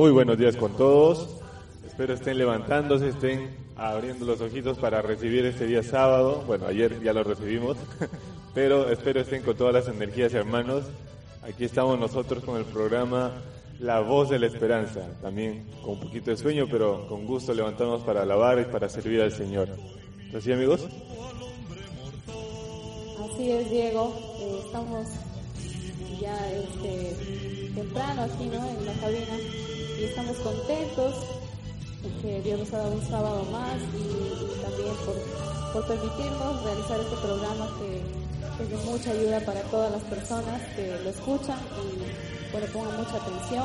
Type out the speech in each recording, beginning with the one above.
Muy buenos días con todos. Espero estén levantándose, estén abriendo los ojitos para recibir este día sábado. Bueno, ayer ya lo recibimos, pero espero estén con todas las energías, hermanos. Aquí estamos nosotros con el programa La Voz de la Esperanza. También con un poquito de sueño, pero con gusto levantamos para alabar y para servir al Señor. ¿Así, amigos? Así es, Diego. Eh, estamos ya este, temprano aquí, ¿no? En la cabina y estamos contentos que Dios nos ha dado un sábado más y, también por, permitirnos realizar este programa que, es de mucha ayuda para todas las personas que lo escuchan y bueno, pongan mucha atención.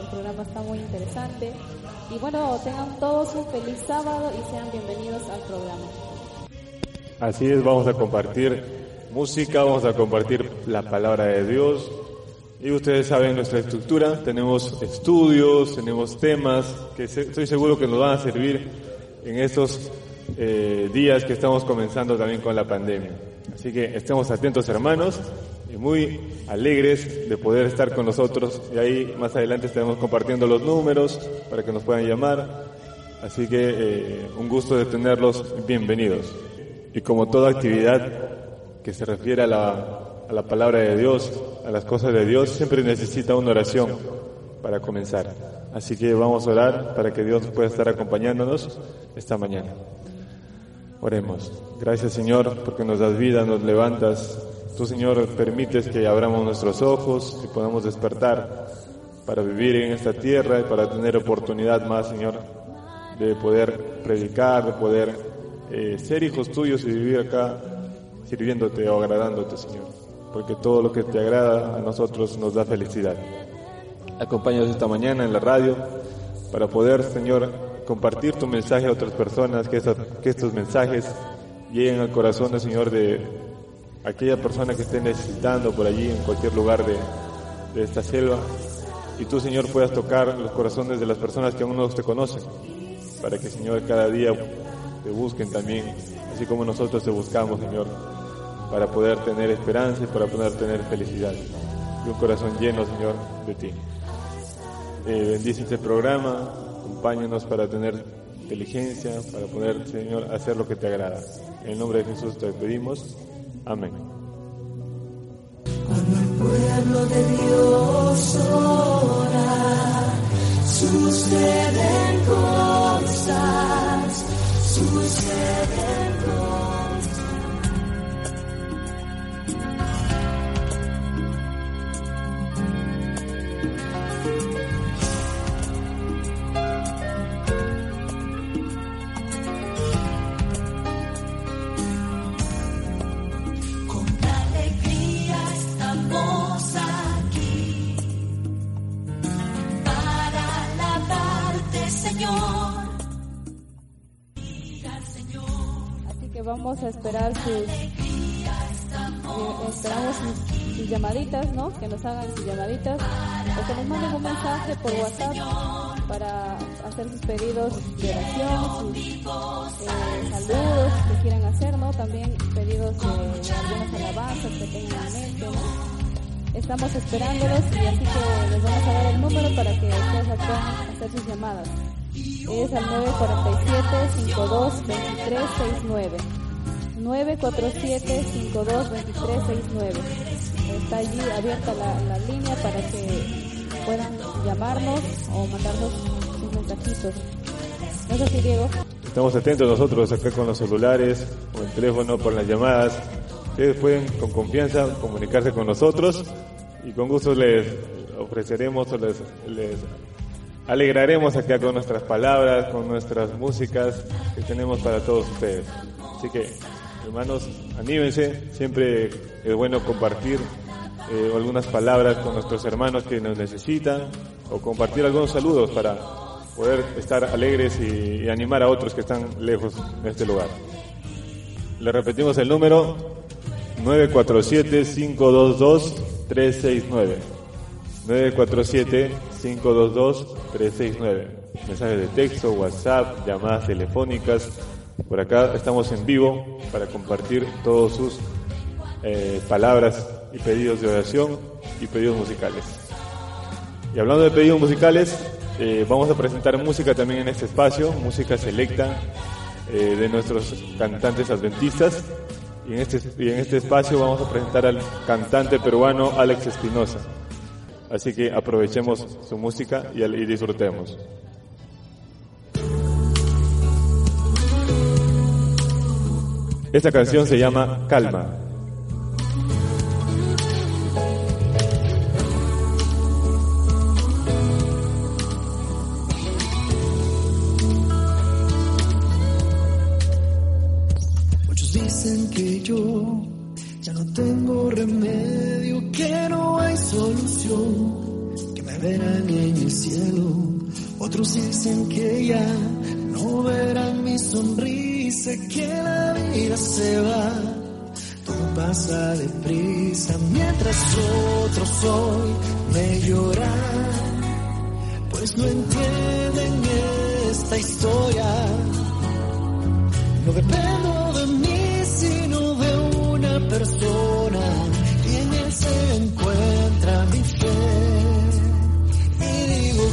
El programa está muy interesante. Y bueno, tengan todos un feliz sábado y sean bienvenidos al programa. Así es, vamos a compartir música, vamos a compartir la palabra de Dios, y ustedes saben nuestra estructura, tenemos estudios, tenemos temas que estoy seguro que nos van a servir en estos eh, días que estamos comenzando también con la pandemia. Así que estemos atentos hermanos y muy alegres de poder estar con nosotros y ahí más adelante estaremos compartiendo los números para que nos puedan llamar. Así que eh, un gusto de tenerlos bienvenidos. Y como toda actividad que se refiere a a la palabra de Dios, a las cosas de Dios, siempre necesita una oración para comenzar. Así que vamos a orar para que Dios pueda estar acompañándonos esta mañana. Oremos. Gracias Señor porque nos das vida, nos levantas. Tú Señor permites que abramos nuestros ojos y podamos despertar para vivir en esta tierra y para tener oportunidad más Señor de poder predicar, de poder eh, ser hijos tuyos y vivir acá sirviéndote o agradándote Señor porque todo lo que te agrada a nosotros nos da felicidad. Acompáñanos esta mañana en la radio para poder, Señor, compartir tu mensaje a otras personas, que, estos mensajes lleguen al corazón, Señor, de aquella persona que esté necesitando por allí, en cualquier lugar de, de esta selva. Y tú, Señor, puedas tocar los corazones de las personas que aún no te conocen, para que, Señor, cada día te busquen también, así como nosotros te buscamos, Señor para poder tener esperanza y para poder tener felicidad. Y un corazón lleno, Señor, de ti. Eh, bendice este programa, acompáñanos para tener inteligencia, para poder, Señor, hacer lo que te agrada. En el nombre de Jesús te pedimos. Amén. Cuando el pueblo de Dios ora, suceden cosas, suceden vamos a esperar sus, eh, esperamos sus, llamaditas, ¿no? Que nos hagan sus llamaditas o que nos manden un mensaje por WhatsApp para hacer sus pedidos de oración, sus eh, saludos que quieran hacer, ¿no? También pedidos de, alabanzas que tengan en mente. Estamos esperándolos y así que les vamos a dar el número para que ustedes puedan hacer sus llamadas. Es al 947-522369. 947-522369. Está allí abierta la, línea para que puedan llamarnos o mandarnos sus mensajitos. ¿No es así, Diego? Estamos atentos nosotros acá con los celulares o el teléfono por las llamadas. Ustedes pueden con confianza comunicarse con nosotros y con gusto les ofreceremos o les alegraremos acá con nuestras palabras, con nuestras músicas que tenemos para todos ustedes. Así que Hermanos, anímense, siempre es bueno compartir eh, algunas palabras con nuestros hermanos que nos necesitan o compartir algunos saludos para poder estar alegres y, animar a otros que están lejos de este lugar. Le repetimos el número 947-522-369. 947-522-369. Mensajes de texto, WhatsApp, llamadas telefónicas. Por acá estamos en vivo para compartir todos sus eh, palabras y pedidos de oración y pedidos musicales. Y hablando de pedidos musicales, eh, vamos a presentar música también en este espacio, música selecta eh, de nuestros cantantes adventistas. Y en, este, y en este espacio vamos a presentar al cantante peruano Alex Espinosa. Así que aprovechemos su música y, disfrutemos. Esta canción se llama Calma. Muchos dicen que yo ya no tengo remedio solución, que me verán en el cielo. Otros dicen que ya no verán mi sonrisa, que la vida se va. Todo pasa deprisa, mientras otros hoy me lloran, pues no entienden esta historia. No dependo de mí, sino de una persona se encuentra mi fe. Y digo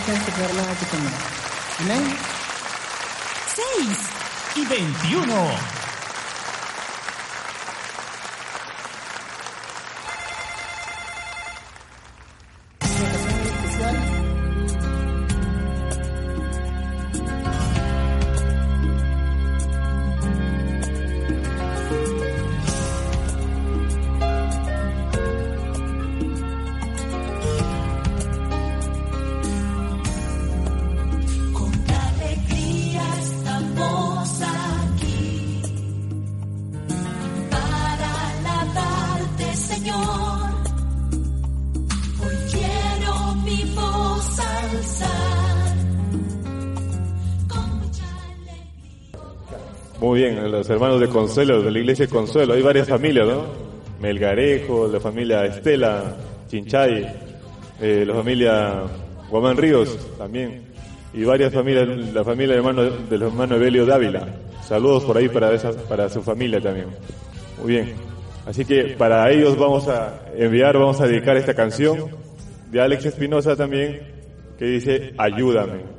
tener nada que temer. Amén. 6 y 21. Bien, los hermanos de Consuelo, de la iglesia de Consuelo. Hay varias familias, ¿no? Melgarejo, la familia Estela, Chinchay, eh, la familia Guamán Ríos también. Y varias familias, la familia del hermano, del hermano Evelio Dávila. Saludos por ahí para, esa, para su familia también. Muy bien. Así que para ellos vamos a enviar, vamos a dedicar esta canción de Alex Espinosa también, que dice, ayúdame.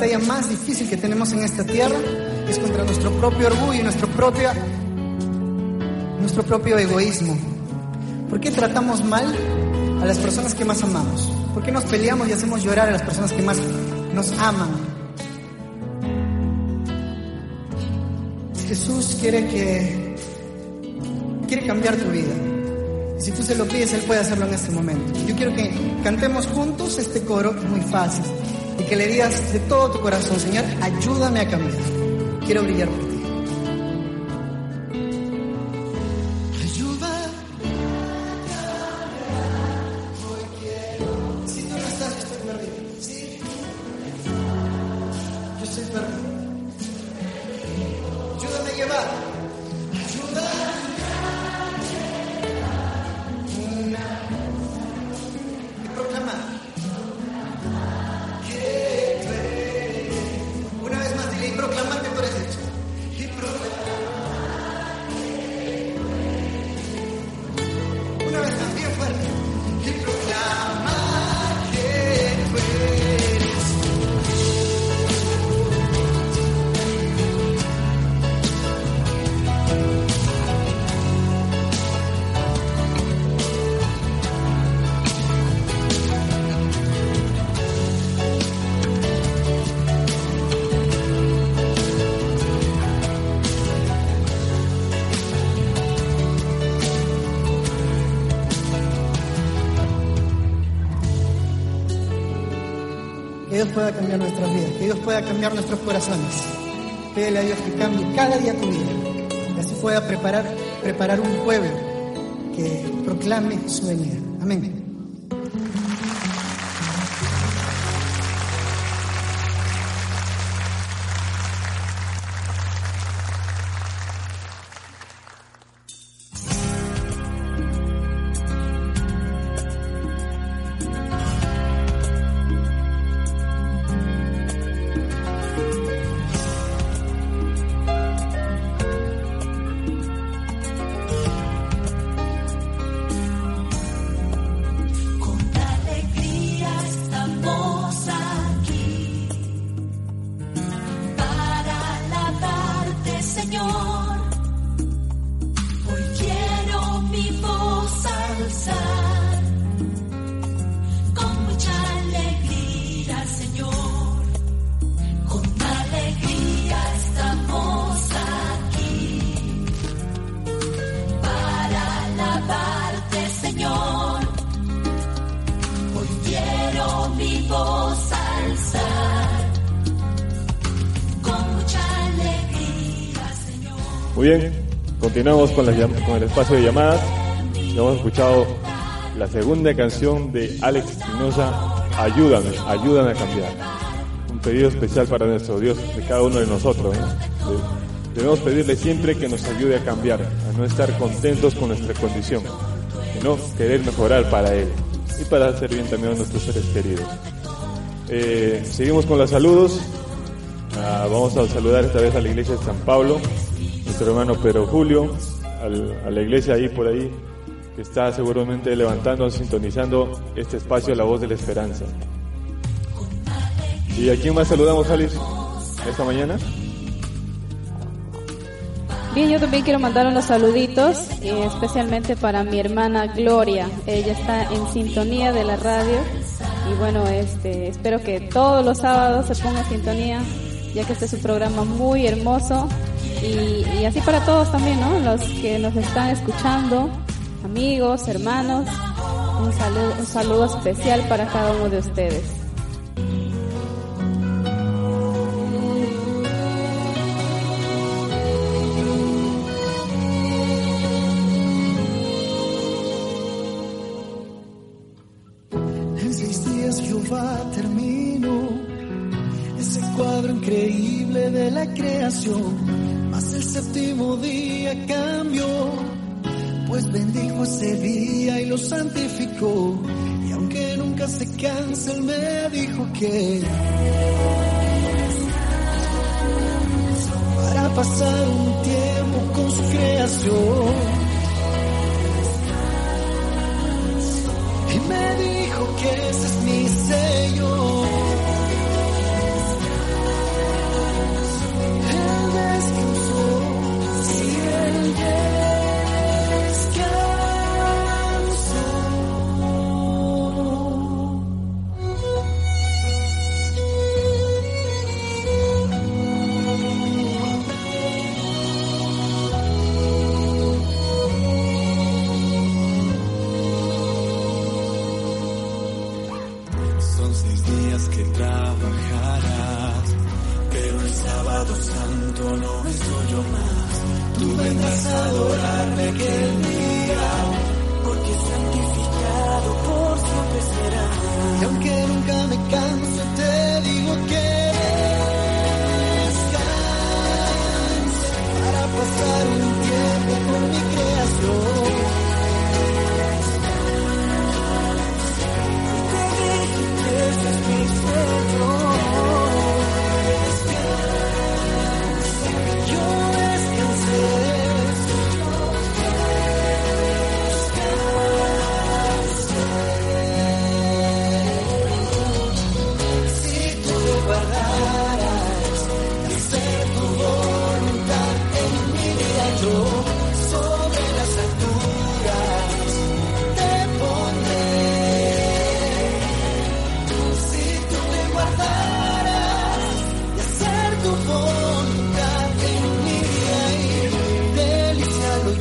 Batalla más difícil que tenemos en esta tierra es contra nuestro propio orgullo y nuestro propio, nuestro propio egoísmo. ¿Por qué tratamos mal a las personas que más amamos? ¿Por qué nos peleamos y hacemos llorar a las personas que más nos aman? Jesús quiere que quiere cambiar tu vida. Si tú se lo pides, Él puede hacerlo en este momento. Yo quiero que cantemos juntos este coro muy fácil que le digas de todo tu corazón, Señor, ayúdame a cambiar. Quiero brillar. Cambiar nuestros corazones. Pídele a Dios que cambie cada día tu vida, así pueda preparar, preparar un pueblo que proclame su venida. Muy bien, continuamos con, el espacio de llamadas. Ya hemos escuchado la segunda canción de Alex Espinosa, Ayúdame, ayúdame a cambiar. Un pedido especial para nuestro Dios, de cada uno de nosotros. ¿no? De- Debemos pedirle siempre que nos ayude a cambiar, a no estar contentos con nuestra condición, sino querer mejorar para Él y para hacer bien también a nuestros seres queridos. Eh, seguimos con los saludos. Ah, vamos a saludar esta vez a la iglesia de San Pablo, nuestro hermano Pedro Julio, a la iglesia ahí por ahí, que está seguramente levantando, sintonizando este espacio, la voz de la esperanza. ¿Y a quién más saludamos, Alice, esta mañana? Bien, yo también quiero mandar unos saluditos, eh, especialmente para mi hermana Gloria. Ella está en sintonía de la radio y bueno, este, espero que todos los sábados se ponga sintonía, ya que este es un programa muy hermoso y, y así para todos también, ¿no? Los que nos están escuchando, amigos, hermanos, un saludo, un saludo especial para cada uno de ustedes. Creación, mas el séptimo día cambió, pues bendijo ese día y lo santificó, y aunque nunca se cansa, él me dijo que para pasar un tiempo con su creación.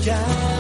Yeah.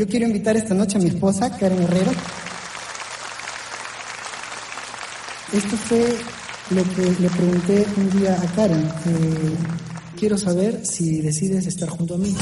Yo quiero invitar esta noche a mi esposa, Karen Herrera. Esto fue lo que le pregunté un día a Karen. quiero saber si decides estar junto a mí.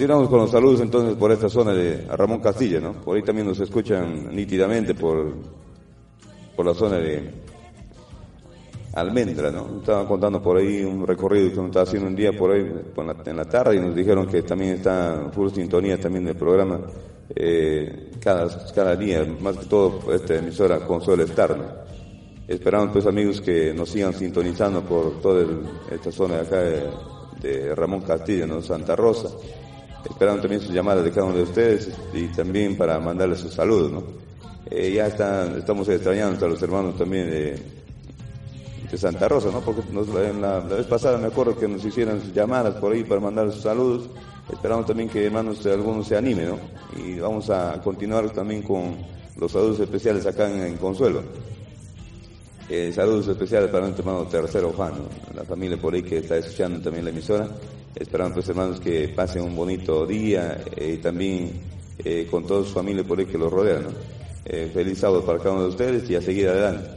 Continuamos con los saludos entonces por esta zona de Ramón Castilla, ¿no? Por ahí también nos escuchan nítidamente por, por la zona de Almendra, ¿no? Estaban contando por ahí un recorrido que uno estaba haciendo un día por ahí en la tarde y nos dijeron que también está full sintonía también del programa eh, cada, cada día, más que todo esta emisora Consuelo Estar, ¿no? Esperamos pues amigos que nos sigan sintonizando por toda el- esta zona de acá de, de Ramón Castillo, ¿no? Santa Rosa. Esperamos también sus llamadas de cada uno de ustedes y también para mandarles sus saludos, ¿no? Eh, ya están, estamos extrañando a los hermanos también de, Santa Rosa, ¿no? Porque la, vez pasada me acuerdo que nos hicieron sus llamadas por ahí para mandar sus saludos. Esperamos también que hermanos algunos se animen, ¿no? Y vamos a continuar también con los saludos especiales acá en Consuelo. Eh, saludos especiales para nuestro hermano Tercero Juan, la familia por ahí que está escuchando también la emisora. Esperamos pues hermanos que pasen un bonito día eh, y también eh, con toda su familia por ahí que los rodean. ¿no? Feliz sábado para cada uno de ustedes y a seguir adelante.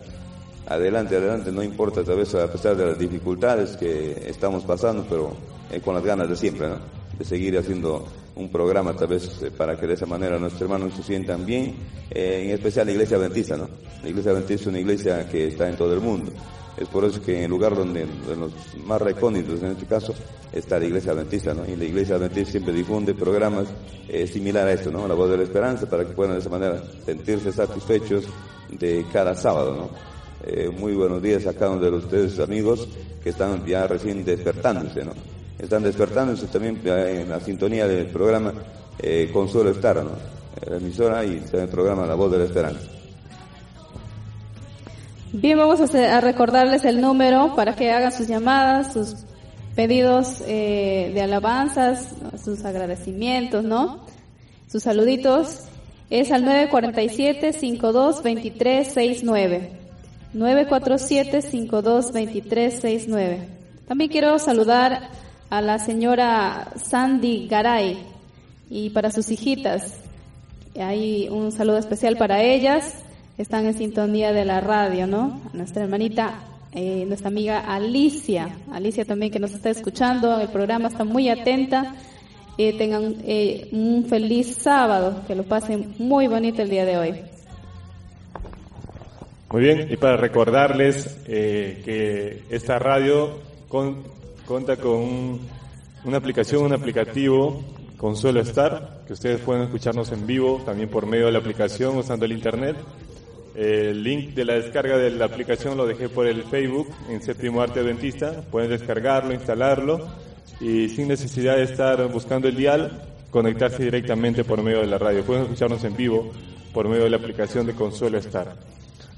Adelante, adelante, no importa tal vez a pesar de las dificultades que estamos pasando, pero con las ganas de siempre, ¿no? De seguir haciendo un programa tal vez eh, para que de esa manera nuestros hermanos se sientan bien, eh, en especial la iglesia adventista, ¿no? La iglesia adventista es una iglesia que está en todo el mundo. Es por eso que en el lugar donde, los más recónditos en este caso, está la iglesia adventista, ¿no? Y la iglesia adventista siempre difunde programas eh, similar a esto, ¿no? La voz de la esperanza, para que puedan de esa manera sentirse satisfechos de cada sábado, ¿no? Eh, muy buenos días a cada uno de ustedes amigos que están ya recién despertándose, ¿no? Están despertándose también ya en la sintonía del programa eh, Consuelo Estar, ¿no? La emisora y el programa La Voz de la Esperanza. Bien, vamos a recordarles el número para que hagan sus llamadas, sus pedidos eh, de alabanzas, sus agradecimientos, ¿no? Sus saluditos. Es al 947-522369. 947-522369. También quiero saludar a la señora Sandy Garay y para sus hijitas. Hay un saludo especial para ellas. Están en sintonía de la radio, ¿no? Nuestra hermanita, eh, nuestra amiga Alicia. Alicia también que nos está escuchando. El programa está muy atenta. Eh, tengan eh, un feliz sábado. Que lo pasen muy bonito el día de hoy. Muy bien, y para recordarles que esta radio con- cuenta con un- una aplicación, un aplicativo, Consuelo Star, que ustedes pueden escucharnos en vivo también por medio de la aplicación usando el internet. El link de la descarga de la aplicación lo dejé por el Facebook en Séptimo Arte Adventista. Pueden descargarlo, instalarlo y sin necesidad de estar buscando el dial, conectarse directamente por medio de la radio. Pueden escucharnos en vivo por medio de la aplicación de Consuelo Star.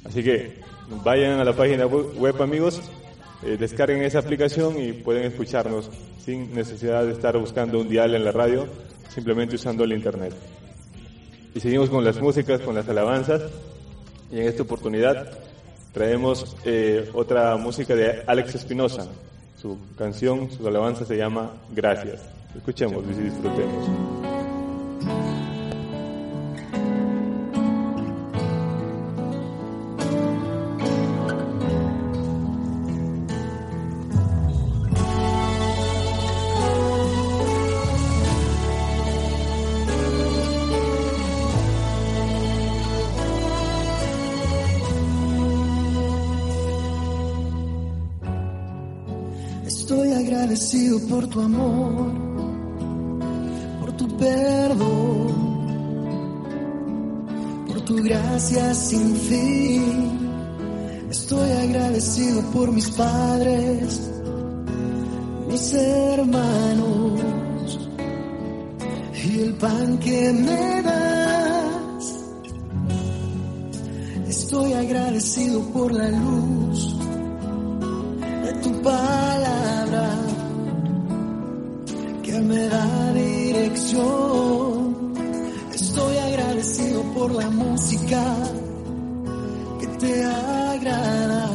Así que vayan a la página web, web, amigos, eh, descarguen esa aplicación y pueden escucharnos sin necesidad de estar buscando un dial en la radio, simplemente usando el internet. Y seguimos con las músicas, con las alabanzas. Y en esta oportunidad traemos eh, otra música de Alex Espinosa. Su canción, su alabanza se llama Gracias. Escuchemos y disfrutemos. Agradecido por tu amor, por tu perdón, por tu gracia sin fin. Estoy agradecido por mis padres, mis hermanos y el pan que me das. Estoy agradecido por la luz Estoy agradecido por la música que te agrada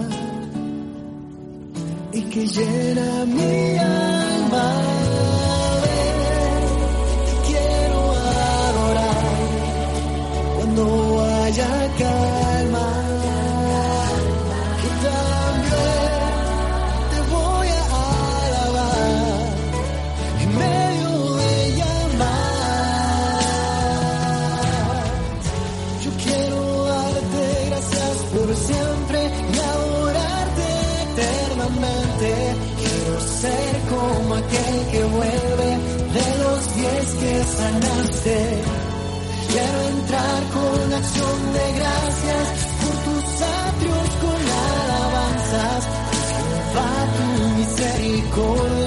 y que llena mi alma. Quiero entrar con acción de gracias por tus atrios con alabanzas. Va tu misericordia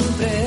siempre.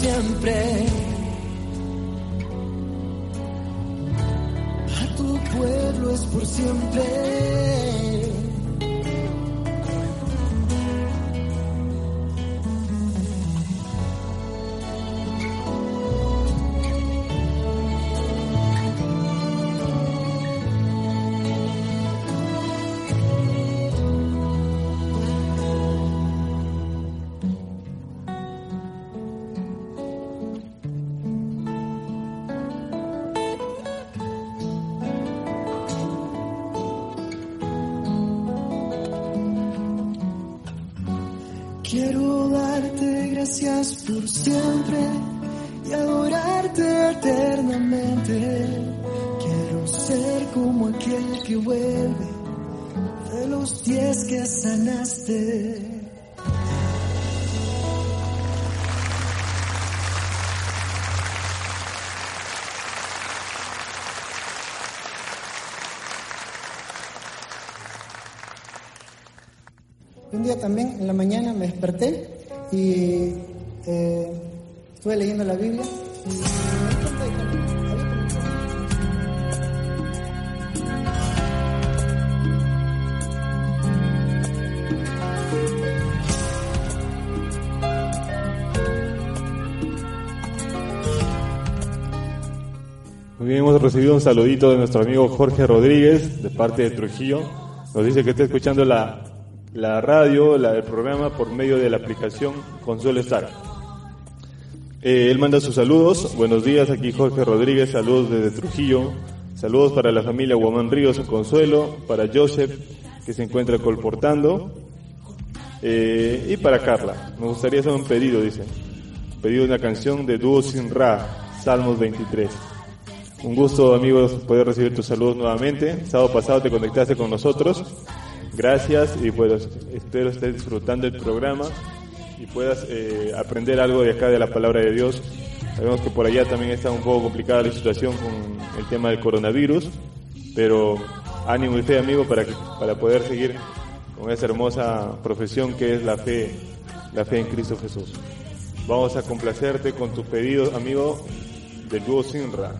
Siempre. A tu pueblo es por siempre. Por siempre y adorarte eternamente. Quiero ser como aquel que vuelve de los diez que sanaste. Un día también, en la mañana, me desperté estuve leyendo la Biblia Muy bien, hemos recibido un saludito de nuestro amigo Jorge Rodríguez, de parte de Trujillo. Nos dice que está escuchando la, la radio, la, el programa, por medio de la aplicación Consuelo Estar. Eh, él manda sus saludos. Buenos días, aquí Jorge Rodríguez, saludos desde Trujillo. Saludos para la familia Guamán Ríos Consuelo, para Joseph, que se encuentra colportando, eh, y para Carla. Me gustaría hacer un pedido, dice. Pedido de una canción de Dúo Sin Ra, Salmos 23. Un gusto, amigos, poder recibir tus saludos nuevamente. Sábado pasado te conectaste con nosotros. Gracias y pues espero estés disfrutando el programa y puedas eh, aprender algo de acá de la palabra de Dios. Sabemos que por allá también está un poco complicada la situación con el tema del coronavirus, pero ánimo y fe, amigo, para, que, para poder seguir con esa hermosa profesión que es la fe, la fe en Cristo Jesús. Vamos a complacerte con tu pedido, amigo, del dúo Sinra.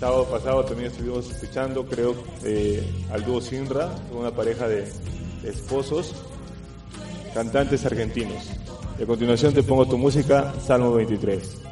Sábado pasado también estuvimos escuchando, creo, eh, al dúo Sinra, una pareja de, de esposos, cantantes argentinos. Y a continuación te pongo tu música, Salmo 23.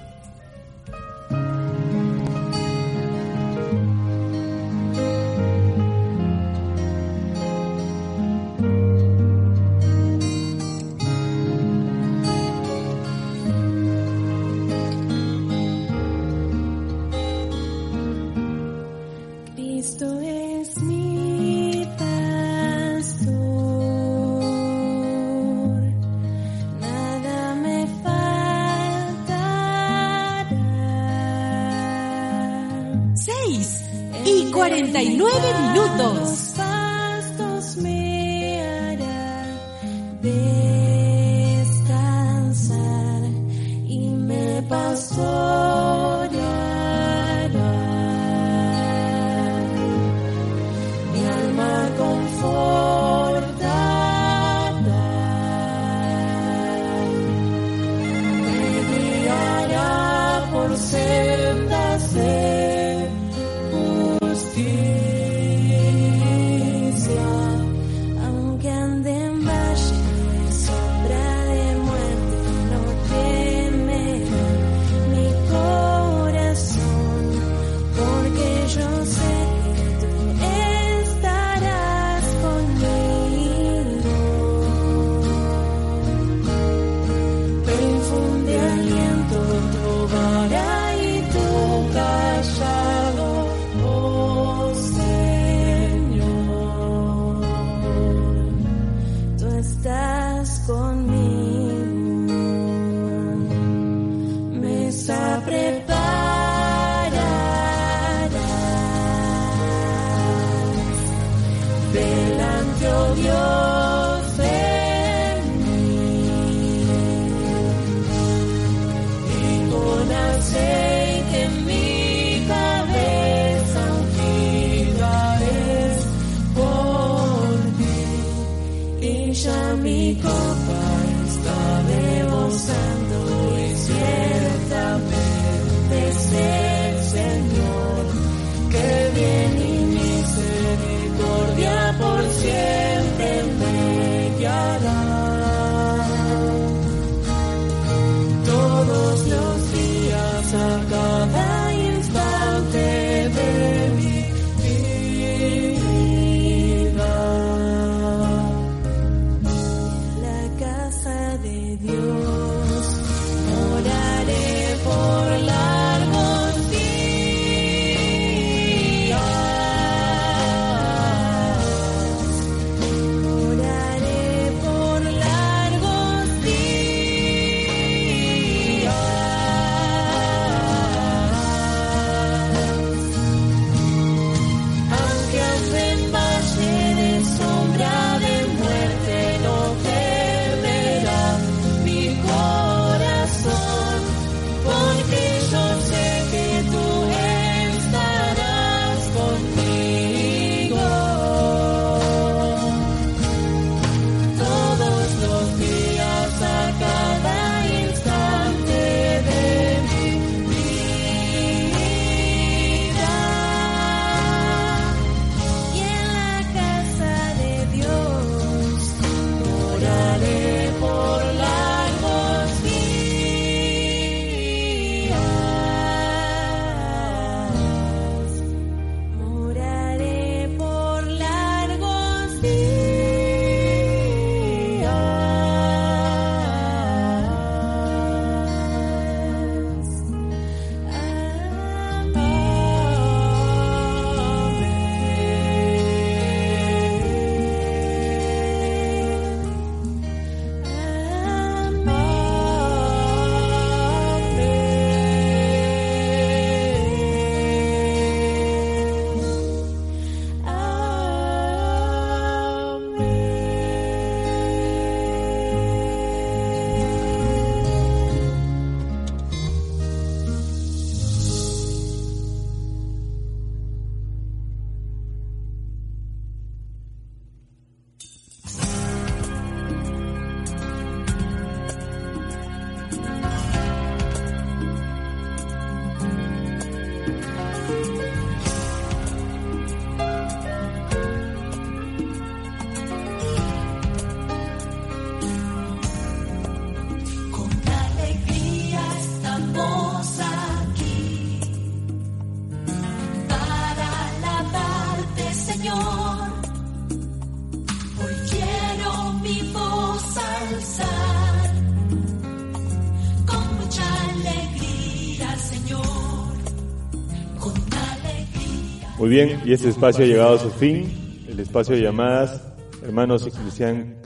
Muy bien, y este espacio ha llegado a su fin, el espacio de llamadas. Hermanos, si quisieran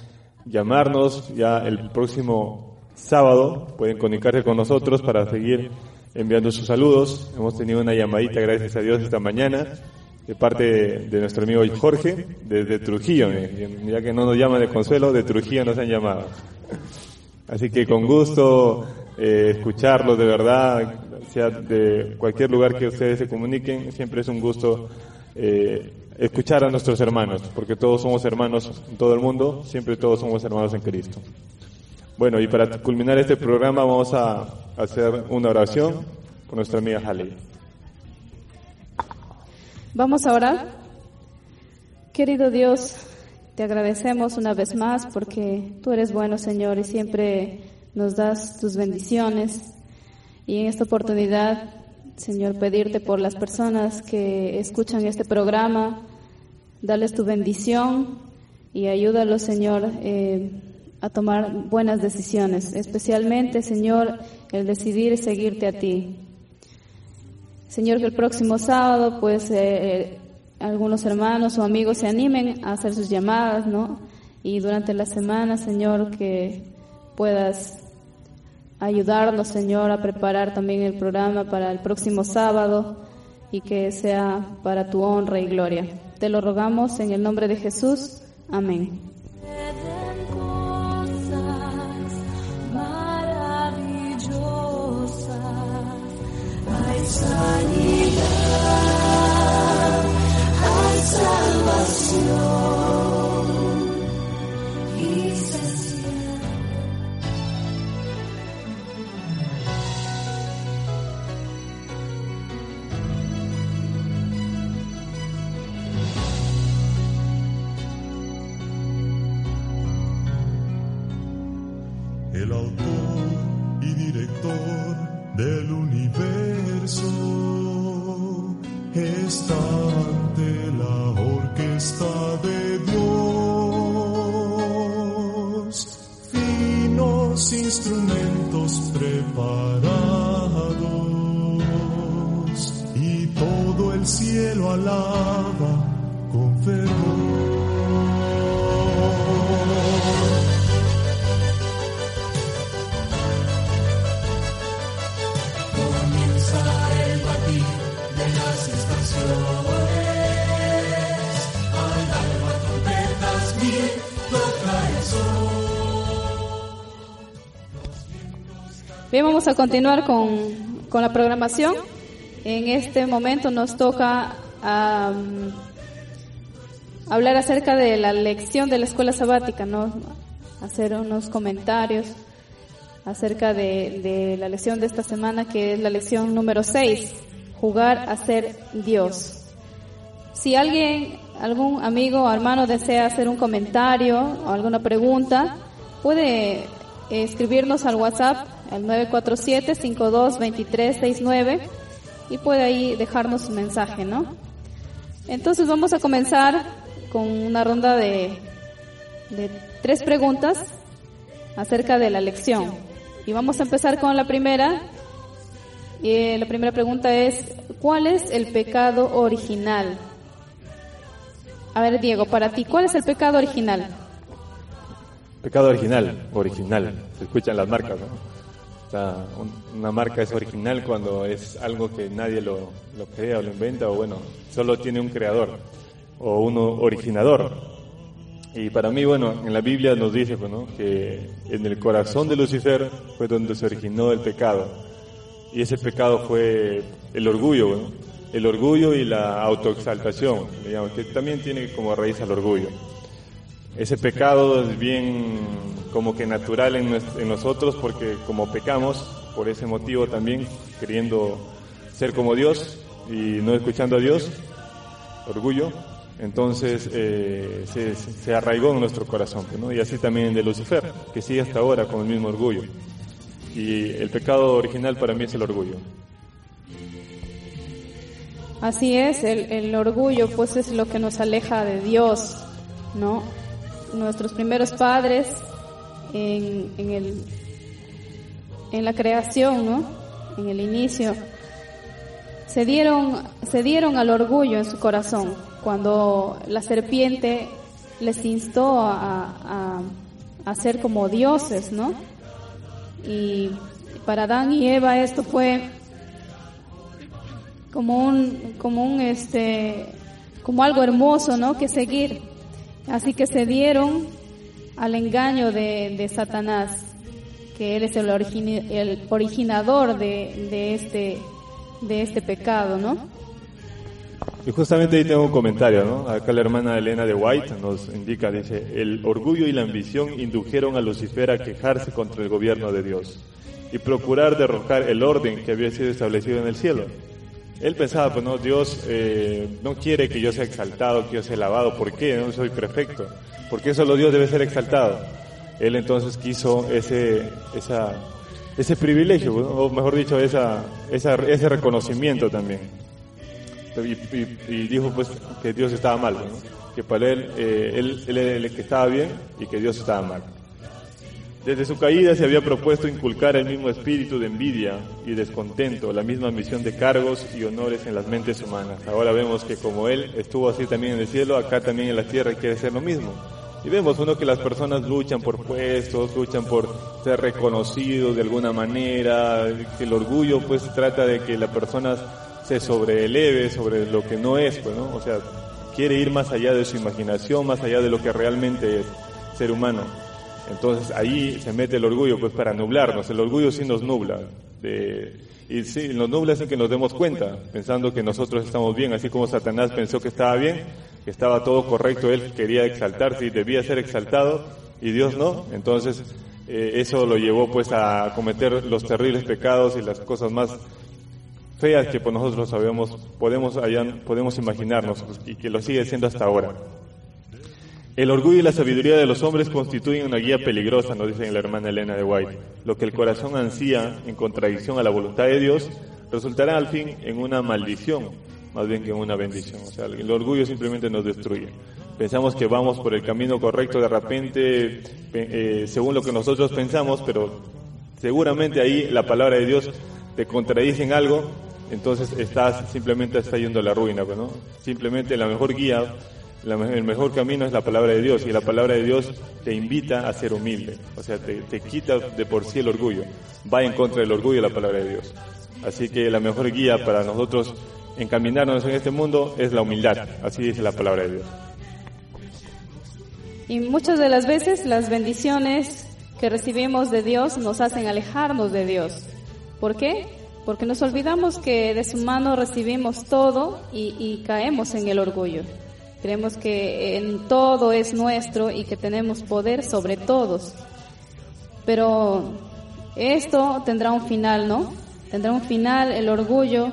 llamarnos ya el próximo sábado, pueden comunicarse con nosotros para seguir enviando sus saludos. Hemos tenido una llamadita, gracias a Dios, esta mañana de parte de, nuestro amigo Jorge, desde Trujillo, ya que no nos llaman de Consuelo, de Trujillo nos han llamado. Así que con gusto eh, escucharlos de verdad, sea de cualquier lugar que ustedes se comuniquen, siempre es un gusto eh, escuchar a nuestros hermanos, porque todos somos hermanos en todo el mundo, siempre todos somos hermanos en Cristo. Bueno, y para culminar este programa vamos a hacer una oración con nuestra amiga Haley. Vamos a orar. Querido Dios, te agradecemos una vez más porque tú eres bueno, Señor, y siempre nos das tus bendiciones. Y en esta oportunidad, Señor, pedirte por las personas que escuchan este programa, darles tu bendición y ayúdalos, Señor, eh, a tomar buenas decisiones, especialmente, Señor, el decidir seguirte a ti. Señor, que el próximo sábado, pues, eh, algunos hermanos o amigos se animen a hacer sus llamadas, ¿no? Y durante la semana, Señor, que puedas ayudarnos, Señor, a preparar también el programa para el próximo sábado y que sea para tu honra y gloria. Te lo rogamos en el nombre de Jesús. Amén. el Bien, vamos a continuar con, con la programación. En este momento nos toca hablar acerca de la lección de la escuela sabática, ¿no? Hacer unos comentarios acerca de, de la lección de esta semana, que es la lección número 6, jugar a ser Dios. Si alguien, algún amigo o hermano desea hacer un comentario o alguna pregunta, puede escribirnos al WhatsApp al 947-522369 y puede ahí dejarnos un mensaje, ¿no? Entonces vamos a comenzar con una ronda de, de tres preguntas acerca de la lección. Y vamos a empezar con la primera. Y la primera pregunta es, ¿cuál es el pecado original? A ver, Diego, para ti, ¿cuál es el pecado original? Pecado original, original. Se escuchan las marcas, ¿no? Una marca es original cuando es algo que nadie lo, crea o lo inventa o bueno, solo tiene un creador o uno originador. Y para mí, bueno, en la Biblia nos dice bueno, que en el corazón de Lucifer fue donde se originó el pecado. Y ese pecado fue el orgullo, el orgullo y la autoexaltación, digamos, que también tiene como raíz al orgullo. Ese pecado es bien como que natural en, nosotros porque como pecamos, por ese motivo también, queriendo ser como Dios y no escuchando a Dios, orgullo, entonces eh, se, arraigó en nuestro corazón, ¿no? y así también de Lucifer, que sigue hasta ahora con el mismo orgullo. Y el pecado original para mí es el orgullo. Así es, el, el orgullo pues es lo que nos aleja de Dios, ¿no? Nuestros primeros padres en, en, el, en la creación, ¿no? En el inicio, se dieron, se dieron al orgullo en su corazón cuando la serpiente les instó a, a, ser como dioses, ¿no? Y para Adán y Eva esto fue como un, como un este, como algo hermoso, ¿no? Que seguir. Así que se dieron al engaño de, de Satanás, que él es el, el originador de, de, este, de este pecado, ¿no? Y justamente ahí tengo un comentario, ¿no? Acá la hermana Elena de White nos indica, dice, el orgullo y la ambición indujeron a Lucifer a quejarse contra el gobierno de Dios y procurar derrocar el orden que había sido establecido en el cielo. Él pensaba, pues no, Dios eh, no quiere que yo sea exaltado, que yo sea alabado. ¿Por qué? No soy perfecto. Porque solo Dios debe ser exaltado. Él entonces quiso ese, esa, ese privilegio, o mejor dicho, esa, esa, ese reconocimiento también. Y, y, dijo pues que Dios estaba mal, que para él, eh, él, él el que estaba bien y que Dios estaba mal. Desde su caída se había propuesto inculcar el mismo espíritu de envidia y descontento, la misma misión de cargos y honores en las mentes humanas. Ahora vemos que como él estuvo así también en el cielo, acá también en la tierra quiere ser lo mismo. Y vemos uno que las personas luchan por puestos, luchan por ser reconocidos de alguna manera, que el orgullo pues trata de que la persona se sobreeleve sobre lo que no es, pues, ¿no? O sea, quiere ir más allá de su imaginación, más allá de lo que realmente es ser humano. Entonces ahí se mete el orgullo pues para nublarnos, el orgullo sí nos nubla. y sí, nos nubla sin que nos demos cuenta, pensando que nosotros estamos bien, así como Satanás pensó que estaba bien, que estaba todo correcto, él quería exaltarse y debía ser exaltado, y Dios no. Entonces eh, eso lo llevó pues a cometer los terribles pecados y las cosas más feas que por nosotros sabemos, podemos, podemos imaginarnos y que lo sigue siendo hasta ahora. El orgullo y la sabiduría de los hombres constituyen una guía peligrosa, nos dice la hermana Elena de White. Lo que el corazón ansía en contradicción a la voluntad de Dios resultará al fin en una maldición, más bien que en una bendición. O sea, el orgullo simplemente nos destruye. Pensamos que vamos por el camino correcto de repente, eh, según lo que nosotros pensamos, pero seguramente ahí la palabra de Dios te contradice en algo, entonces estás simplemente está yendo a la ruina, ¿no? Simplemente la mejor guía el mejor camino es la palabra de Dios y la palabra de Dios te invita a ser humilde, o sea, te, quita de por sí el orgullo, va en contra del orgullo la palabra de Dios. Así que la mejor guía para nosotros encaminarnos en este mundo es la humildad, así dice la palabra de Dios. Y muchas de las veces las bendiciones que recibimos de Dios nos hacen alejarnos de Dios. ¿Por qué? Porque nos olvidamos que de su mano recibimos todo y, y caemos en el orgullo. Creemos que en todo es nuestro y que tenemos poder sobre todos. Pero esto tendrá un final, ¿no? Tendrá un final el orgullo,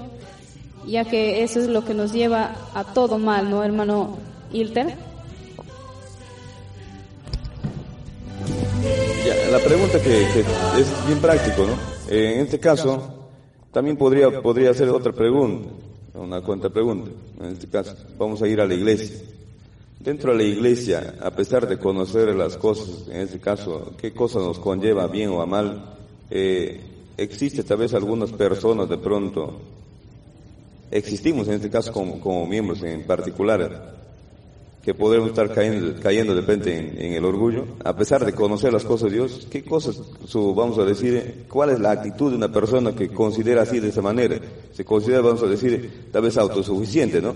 ya que eso es lo que nos lleva a todo mal, ¿no, hermano Ilter? la pregunta que, es bien práctico, ¿no? en este caso, también podría, podría hacer otra pregunta una cuenta pregunta. En este caso, vamos a ir a la iglesia. Dentro de la iglesia, a pesar de conocer las cosas, en este caso, qué cosa nos conlleva bien o a mal, eh, existe tal vez algunas personas de pronto, existimos en este caso como, como miembros en particular, que podemos estar cayendo, cayendo de repente en, el orgullo, a pesar de conocer las cosas de Dios, ¿qué cosas, su, vamos a decir, cuál es la actitud de una persona que considera así de esa manera? Se considera, vamos a decir, tal vez autosuficiente, ¿no?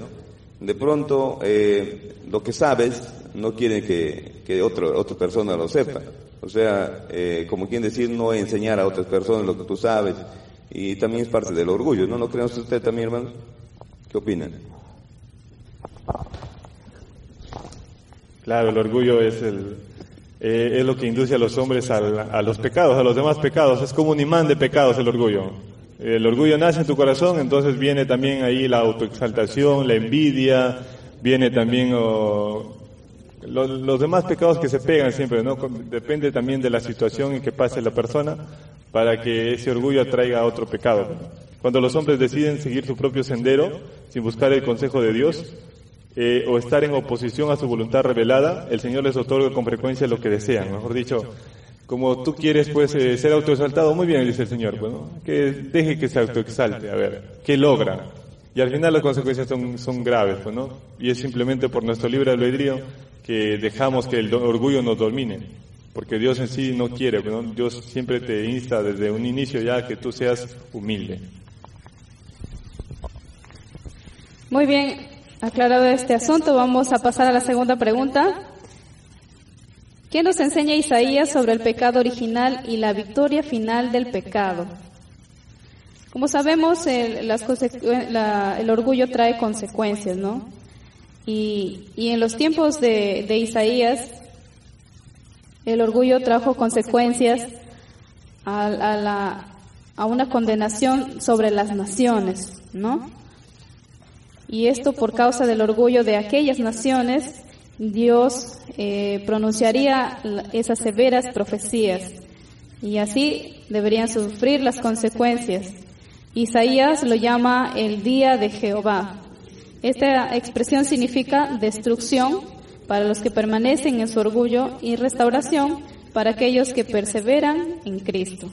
De pronto, eh, lo que sabes no quiere que, que otro, otra persona lo sepa. O sea, eh, como quien decir, no enseñar a otras personas lo que tú sabes. Y también es parte del orgullo, ¿no? ¿No creen usted también, hermano? ¿Qué opinan? Claro, el orgullo es el, eh, es lo que induce a los hombres a los pecados, a los demás pecados. Es como un imán de pecados el orgullo. El orgullo nace en tu corazón, entonces viene también ahí la autoexaltación, la envidia, viene también los, demás pecados que se pegan siempre, ¿no? Depende también de la situación en que pase la persona para que ese orgullo atraiga a otro pecado. Cuando los hombres deciden seguir su propio sendero sin buscar el consejo de Dios, eh, o estar en oposición a su voluntad revelada, el Señor les otorga con frecuencia lo que desean. Mejor dicho, como tú quieres pues eh, ser autoexaltado, muy bien, dice el Señor, bueno, que deje que se autoexalte, a ver, ¿qué logra? Y al final las consecuencias son, son graves, pues, ¿no? Y es simplemente por nuestro libre albedrío que dejamos que el orgullo nos domine. Porque Dios en sí no quiere, ¿no? Dios siempre te insta desde un inicio ya que tú seas humilde. Muy bien, aclarado este asunto, vamos a pasar a la segunda pregunta. ¿Qué nos enseña Isaías sobre el pecado original y la victoria final del pecado? Como sabemos, el, orgullo trae consecuencias, ¿no? Y, en los tiempos de, Isaías, el orgullo trajo consecuencias a una condenación sobre las naciones, ¿no? Y esto por causa del orgullo de aquellas naciones, Dios eh, pronunciaría esas severas profecías y así deberían sufrir las consecuencias. Isaías lo llama el día de Jehová. Esta expresión significa destrucción para los que permanecen en su orgullo y restauración para aquellos que perseveran en Cristo.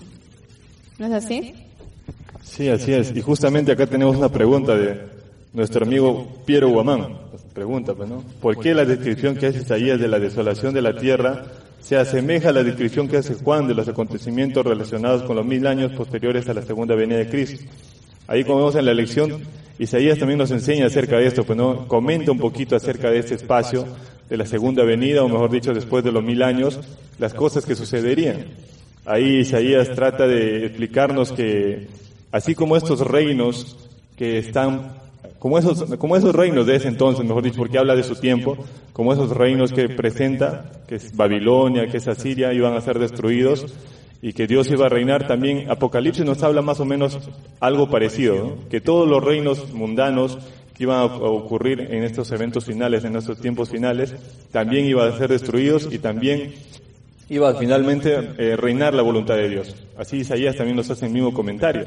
¿No es así? Sí, así es. Y justamente acá tenemos una pregunta de nuestro amigo Piero Guamán. Pregunta, pues, ¿no? ¿Por qué la descripción que hace Isaías de la desolación de la tierra se asemeja a la descripción que hace Juan de los acontecimientos relacionados con los mil años posteriores a la segunda venida de Cristo. Ahí como vemos en la lección, Isaías también nos enseña acerca de esto, pues no, comenta un poquito acerca de este espacio de la segunda venida, o mejor dicho, después de los mil años, las cosas que sucederían. Ahí Isaías trata de explicarnos que, así como estos reinos que están como esos, como esos reinos de ese entonces, mejor dicho, porque habla de su tiempo, como esos reinos que presenta, que es Babilonia, que es Asiria, iban a ser destruidos y que Dios iba a reinar también. Apocalipsis nos habla más o menos algo parecido, que todos los reinos mundanos que iban a ocurrir en estos eventos finales, en estos tiempos finales, también iban a ser destruidos y también iba a finalmente eh, reinar la voluntad de Dios. Así Isaías también nos hace el mismo comentario.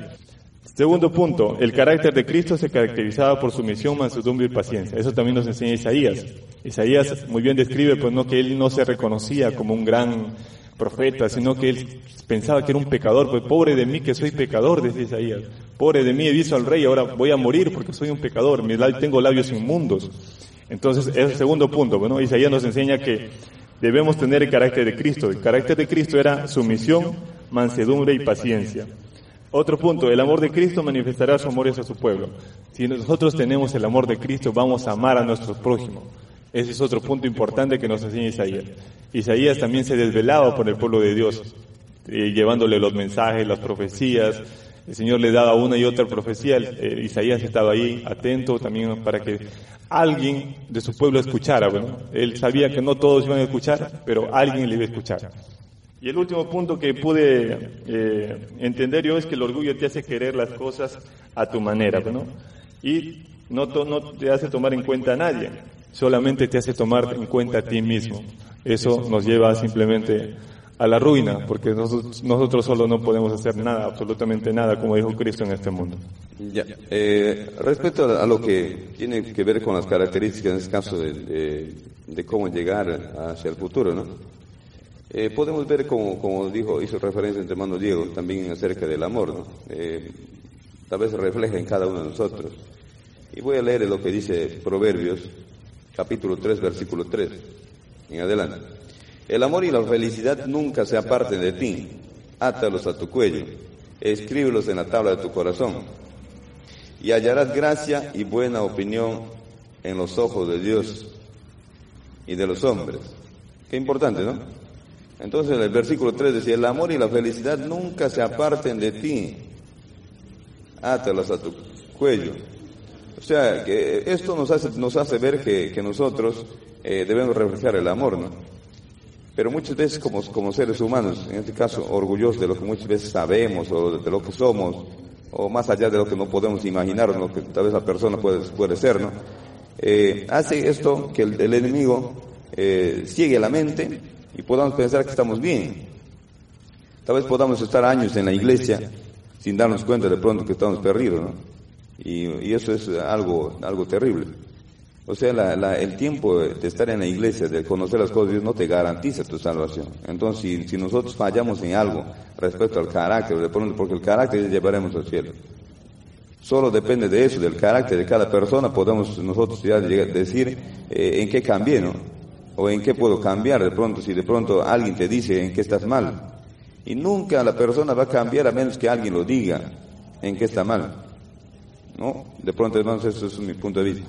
Segundo punto, el carácter de Cristo se caracterizaba por sumisión, mansedumbre y paciencia. Eso también nos enseña Isaías. Isaías muy bien describe, pues no que él no se reconocía como un gran profeta, sino que él pensaba que era un pecador. Pues pobre de mí que soy pecador, decía Isaías. Pobre de mí, he visto al rey, ahora voy a morir porque soy un pecador. Tengo labios inmundos. Entonces, ese es el segundo punto. Bueno, Isaías nos enseña que debemos tener el carácter de Cristo. El carácter de Cristo era sumisión, mansedumbre y paciencia. Otro punto, el amor de Cristo manifestará su amor hacia su pueblo. Si nosotros tenemos el amor de Cristo, vamos a amar a nuestros prójimos. Ese es otro punto importante que nos enseña Isaías. Isaías también se desvelaba por el pueblo de Dios, eh, llevándole los mensajes, las profecías. El Señor le daba una y otra profecía. Eh, Isaías estaba ahí atento también para que alguien de su pueblo escuchara. Bueno, él sabía que no todos iban a escuchar, pero alguien le iba a escuchar. Y el último punto que pude eh, entender yo es que el orgullo te hace querer las cosas a tu manera, ¿no? Y no, no te hace tomar en cuenta a nadie, solamente te hace tomar en cuenta a ti mismo. Eso nos lleva simplemente a la ruina, porque nosotros, nosotros solo no podemos hacer nada, absolutamente nada, como dijo Cristo en este mundo. Ya. Eh, respecto a lo que tiene que ver con las características, en este caso, de, de, de cómo llegar hacia el futuro, ¿no? Eh, podemos ver, como, como dijo, hizo referencia entre hermano Diego, también acerca del amor, ¿no? Eh, tal vez refleja en cada uno de nosotros. Y voy a leer lo que dice Proverbios, capítulo 3, versículo 3, en adelante. El amor y la felicidad nunca se aparten de ti, átalos a tu cuello, escríbelos en la tabla de tu corazón, y hallarás gracia y buena opinión en los ojos de Dios y de los hombres. Qué importante, ¿no? Entonces el versículo 3 decía, el amor y la felicidad nunca se aparten de ti, átalas a tu cuello. O sea, que esto nos hace, nos hace ver que, que nosotros eh, debemos reflejar el amor, ¿no? Pero muchas veces como, como seres humanos, en este caso orgullosos de lo que muchas veces sabemos o de, lo que somos, o más allá de lo que no podemos imaginar, lo que tal vez la persona puede, puede ser, ¿no? Eh, hace esto que el, el enemigo eh, ciegue la mente y podamos pensar que estamos bien. Tal vez podamos estar años en la iglesia sin darnos cuenta de pronto que estamos perdidos, ¿no? Y, eso es algo, algo terrible. O sea, el tiempo de estar en la iglesia, de conocer las cosas de Dios, no te garantiza tu salvación. Entonces, si, si nosotros fallamos en algo respecto al carácter, de pronto, porque el carácter llevaremos al cielo. Solo depende de eso, del carácter de cada persona, podemos nosotros ya decir eh, en qué cambié, ¿no? O en qué puedo cambiar de pronto, si de pronto alguien te dice en qué estás mal. Y nunca la persona va a cambiar a menos que alguien lo diga en qué está mal. ¿No? De pronto, hermanos, eso es mi punto de vista.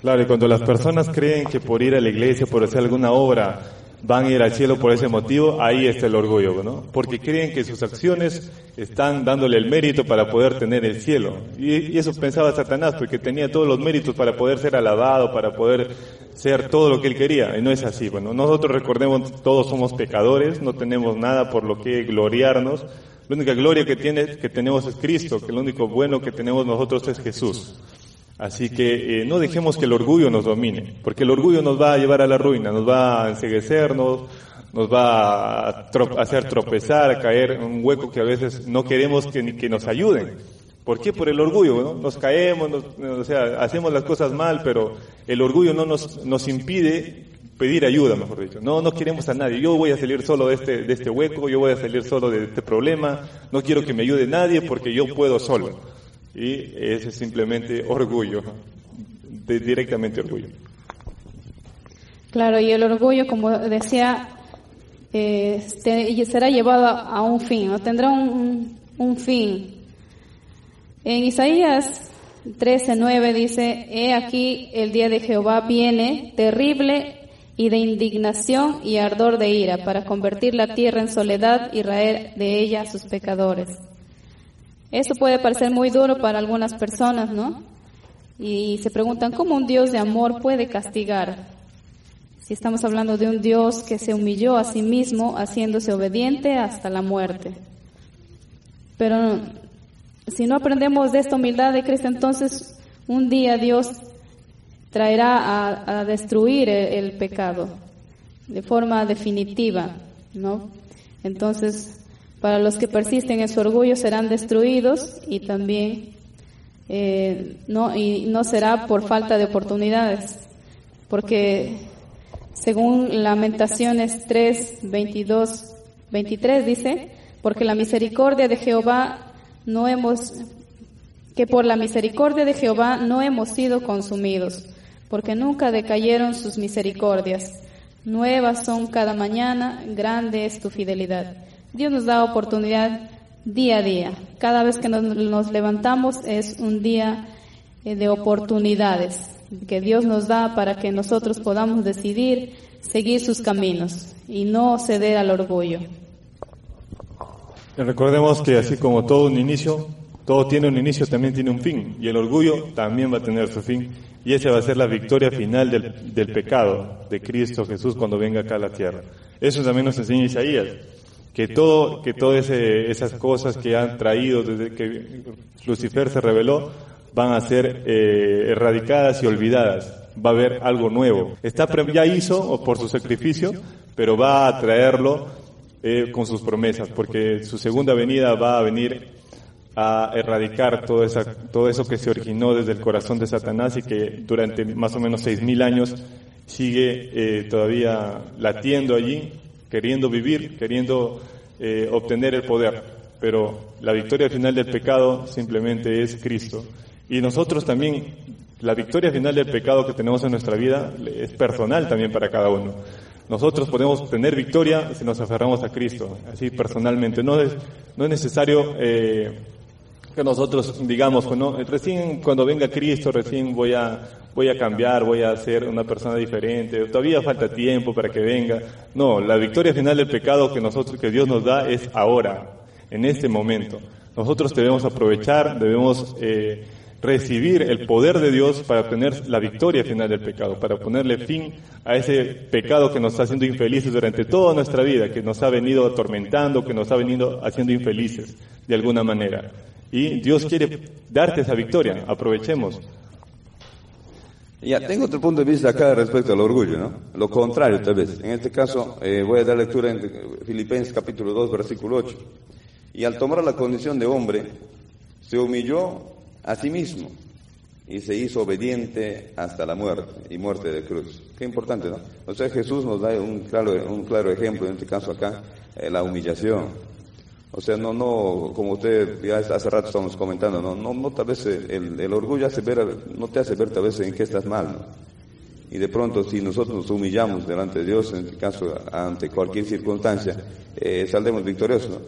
Claro, y cuando las personas creen que por ir a la iglesia, por hacer alguna obra, van a ir al cielo por ese motivo, ahí está el orgullo, ¿no? Porque creen que sus acciones están dándole el mérito para poder tener el cielo. Y, eso pensaba Satanás, porque tenía todos los méritos para poder ser alabado, para poder ser todo lo que él quería. Y no es así. Bueno, nosotros recordemos, todos somos pecadores, no tenemos nada por lo que gloriarnos. La única gloria que, tiene, que tenemos es Cristo, que lo único bueno que tenemos nosotros es Jesús. Así que eh, no dejemos que el orgullo nos domine, porque el orgullo nos va a llevar a la ruina, nos va a enseguecernos, nos va a hacer tropezar, a caer en un hueco que a veces no queremos que, que nos ayuden. ¿Por qué? Por el orgullo, ¿no? Nos caemos, o sea, hacemos las cosas mal, pero el orgullo no nos, nos impide pedir ayuda, mejor dicho. No, no queremos a nadie. Yo voy a salir solo de este, de este hueco, yo voy a salir solo de este problema, no quiero que me ayude nadie porque yo puedo solo. Y ese es simplemente orgullo, directamente orgullo. Claro, y el orgullo, como decía, eh, será llevado a un fin, o tendrá un, un fin. En Isaías 13:9 dice, He aquí el día de Jehová viene, terrible y de indignación y ardor de ira, para convertir la tierra en soledad y raer de ella a sus pecadores. Eso puede parecer muy duro para algunas personas, ¿no? Y se preguntan cómo un Dios de amor puede castigar. Si estamos hablando de un Dios que se humilló a sí mismo haciéndose obediente hasta la muerte. Pero si no aprendemos de esta humildad de Cristo, entonces un día Dios traerá a, destruir el, el, pecado de forma definitiva, ¿no? Entonces, para los que persisten en su orgullo serán destruidos y también eh, no, y no será por falta de oportunidades, porque según Lamentaciones 3, 22, 23 dice, porque la misericordia de Jehová no hemos, que por la misericordia de Jehová no hemos sido consumidos, porque nunca decayeron sus misericordias. Nuevas son cada mañana, grande es tu fidelidad. Dios nos da oportunidad día a día. Cada vez que nos, levantamos es un día eh, de oportunidades que Dios nos da para que nosotros podamos decidir seguir sus caminos y no ceder al orgullo. recordemos que así como todo un inicio, todo tiene un inicio, también tiene un fin. Y el orgullo también va a tener su fin. Y esa va a ser la victoria final del, del pecado de Cristo Jesús cuando venga acá a la tierra. Eso también nos enseña Isaías que todo, que todas esas cosas que han traído desde que Lucifer se reveló van a ser eh, erradicadas y olvidadas. Va a haber algo nuevo. Está ya hizo por su sacrificio, pero va a traerlo eh, con sus promesas, porque su segunda venida va a venir a erradicar todo, esa, todo eso que se originó desde el corazón de Satanás y que durante más o menos seis mil años sigue eh, todavía latiendo allí queriendo vivir, queriendo eh, obtener el poder. Pero la victoria final del pecado simplemente es Cristo. Y nosotros también, la victoria final del pecado que tenemos en nuestra vida es personal también para cada uno. Nosotros podemos tener victoria si nos aferramos a Cristo, así personalmente. No es, no es necesario eh, que nosotros digamos, recién cuando venga Cristo, recién voy a, voy a cambiar, voy a ser una persona diferente, todavía falta tiempo para que venga. No, la victoria final del pecado que nosotros, que Dios nos da es ahora, en este momento. Nosotros debemos aprovechar, debemos eh, recibir el poder de Dios para obtener la victoria final del pecado, para ponerle fin a ese pecado que nos está haciendo infelices durante toda nuestra vida, que nos ha venido atormentando, que nos ha venido haciendo infelices de alguna manera. Y Dios quiere darte esa victoria, aprovechemos. Ya, tengo otro punto de vista acá respecto al orgullo, ¿no? Lo contrario, tal vez. En este caso, eh, voy a dar lectura en Filipenses capítulo 2, versículo 8. Y al tomar la condición de hombre, se humilló a sí mismo y se hizo obediente hasta la muerte y muerte de cruz. Qué importante, ¿no? O sea, Jesús nos da un claro, un claro ejemplo, en este caso acá, eh, la humillación. O sea, no, no, como usted ya hace rato estamos comentando, no, no, no tal vez el, el, orgullo hace ver, no te hace ver tal vez en qué estás mal. Y de pronto si nosotros nos humillamos delante de Dios, en este caso ante cualquier circunstancia, eh, saldremos victoriosos, ¿no?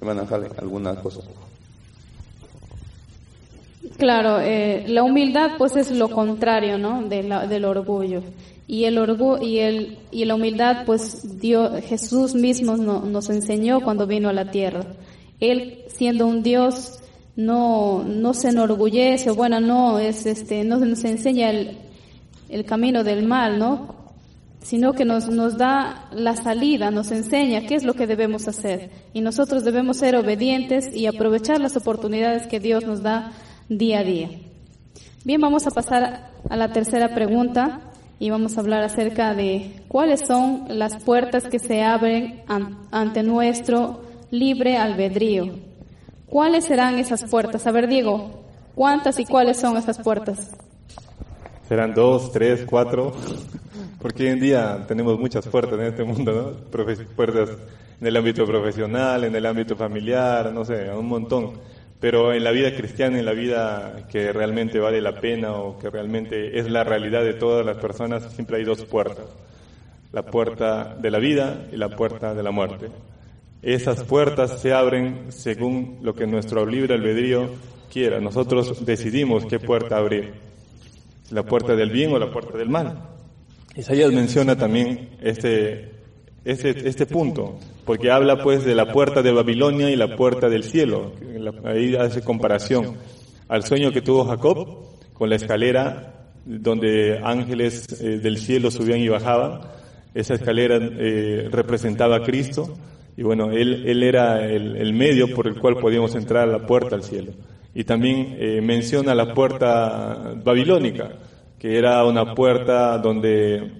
¿Me van a alguna cosa? Claro, eh, la humildad pues es lo contrario, ¿no? De la- del orgullo. Y el orgullo y el y la humildad pues Dios Jesús mismo no- nos enseñó cuando vino a la tierra. Él siendo un Dios no no se enorgullece, bueno, no es este no nos enseña el el camino del mal, ¿no? Sino que nos nos da la salida, nos enseña qué es lo que debemos hacer y nosotros debemos ser obedientes y aprovechar las oportunidades que Dios nos da día a día. Bien, vamos a pasar a la tercera pregunta y vamos a hablar acerca de cuáles son las puertas que se abren an- ante nuestro libre albedrío. ¿Cuáles serán esas puertas? A ver, Diego, ¿cuántas y cuáles son esas puertas? Serán dos, tres, cuatro, porque hoy en día tenemos muchas puertas en este mundo, ¿no? Puertas en el ámbito profesional, en el ámbito familiar, no sé, un montón. Pero en la vida cristiana, en la vida que realmente vale la pena o que realmente es la realidad de todas las personas, siempre hay dos puertas. La puerta de la vida y la puerta de la muerte. Esas puertas se abren según lo que nuestro libre albedrío quiera. Nosotros decidimos qué puerta abrir la puerta del bien o la puerta del mal. Isaías menciona también este, este, este punto, porque habla pues de la puerta de Babilonia y la puerta del cielo. Ahí hace comparación al sueño que tuvo Jacob con la escalera donde ángeles eh, del cielo subían y bajaban. Esa escalera eh, representaba a Cristo y bueno, él, él era el, el medio por el cual podíamos entrar a la puerta al cielo. Y también eh, menciona la puerta babilónica, que era una puerta donde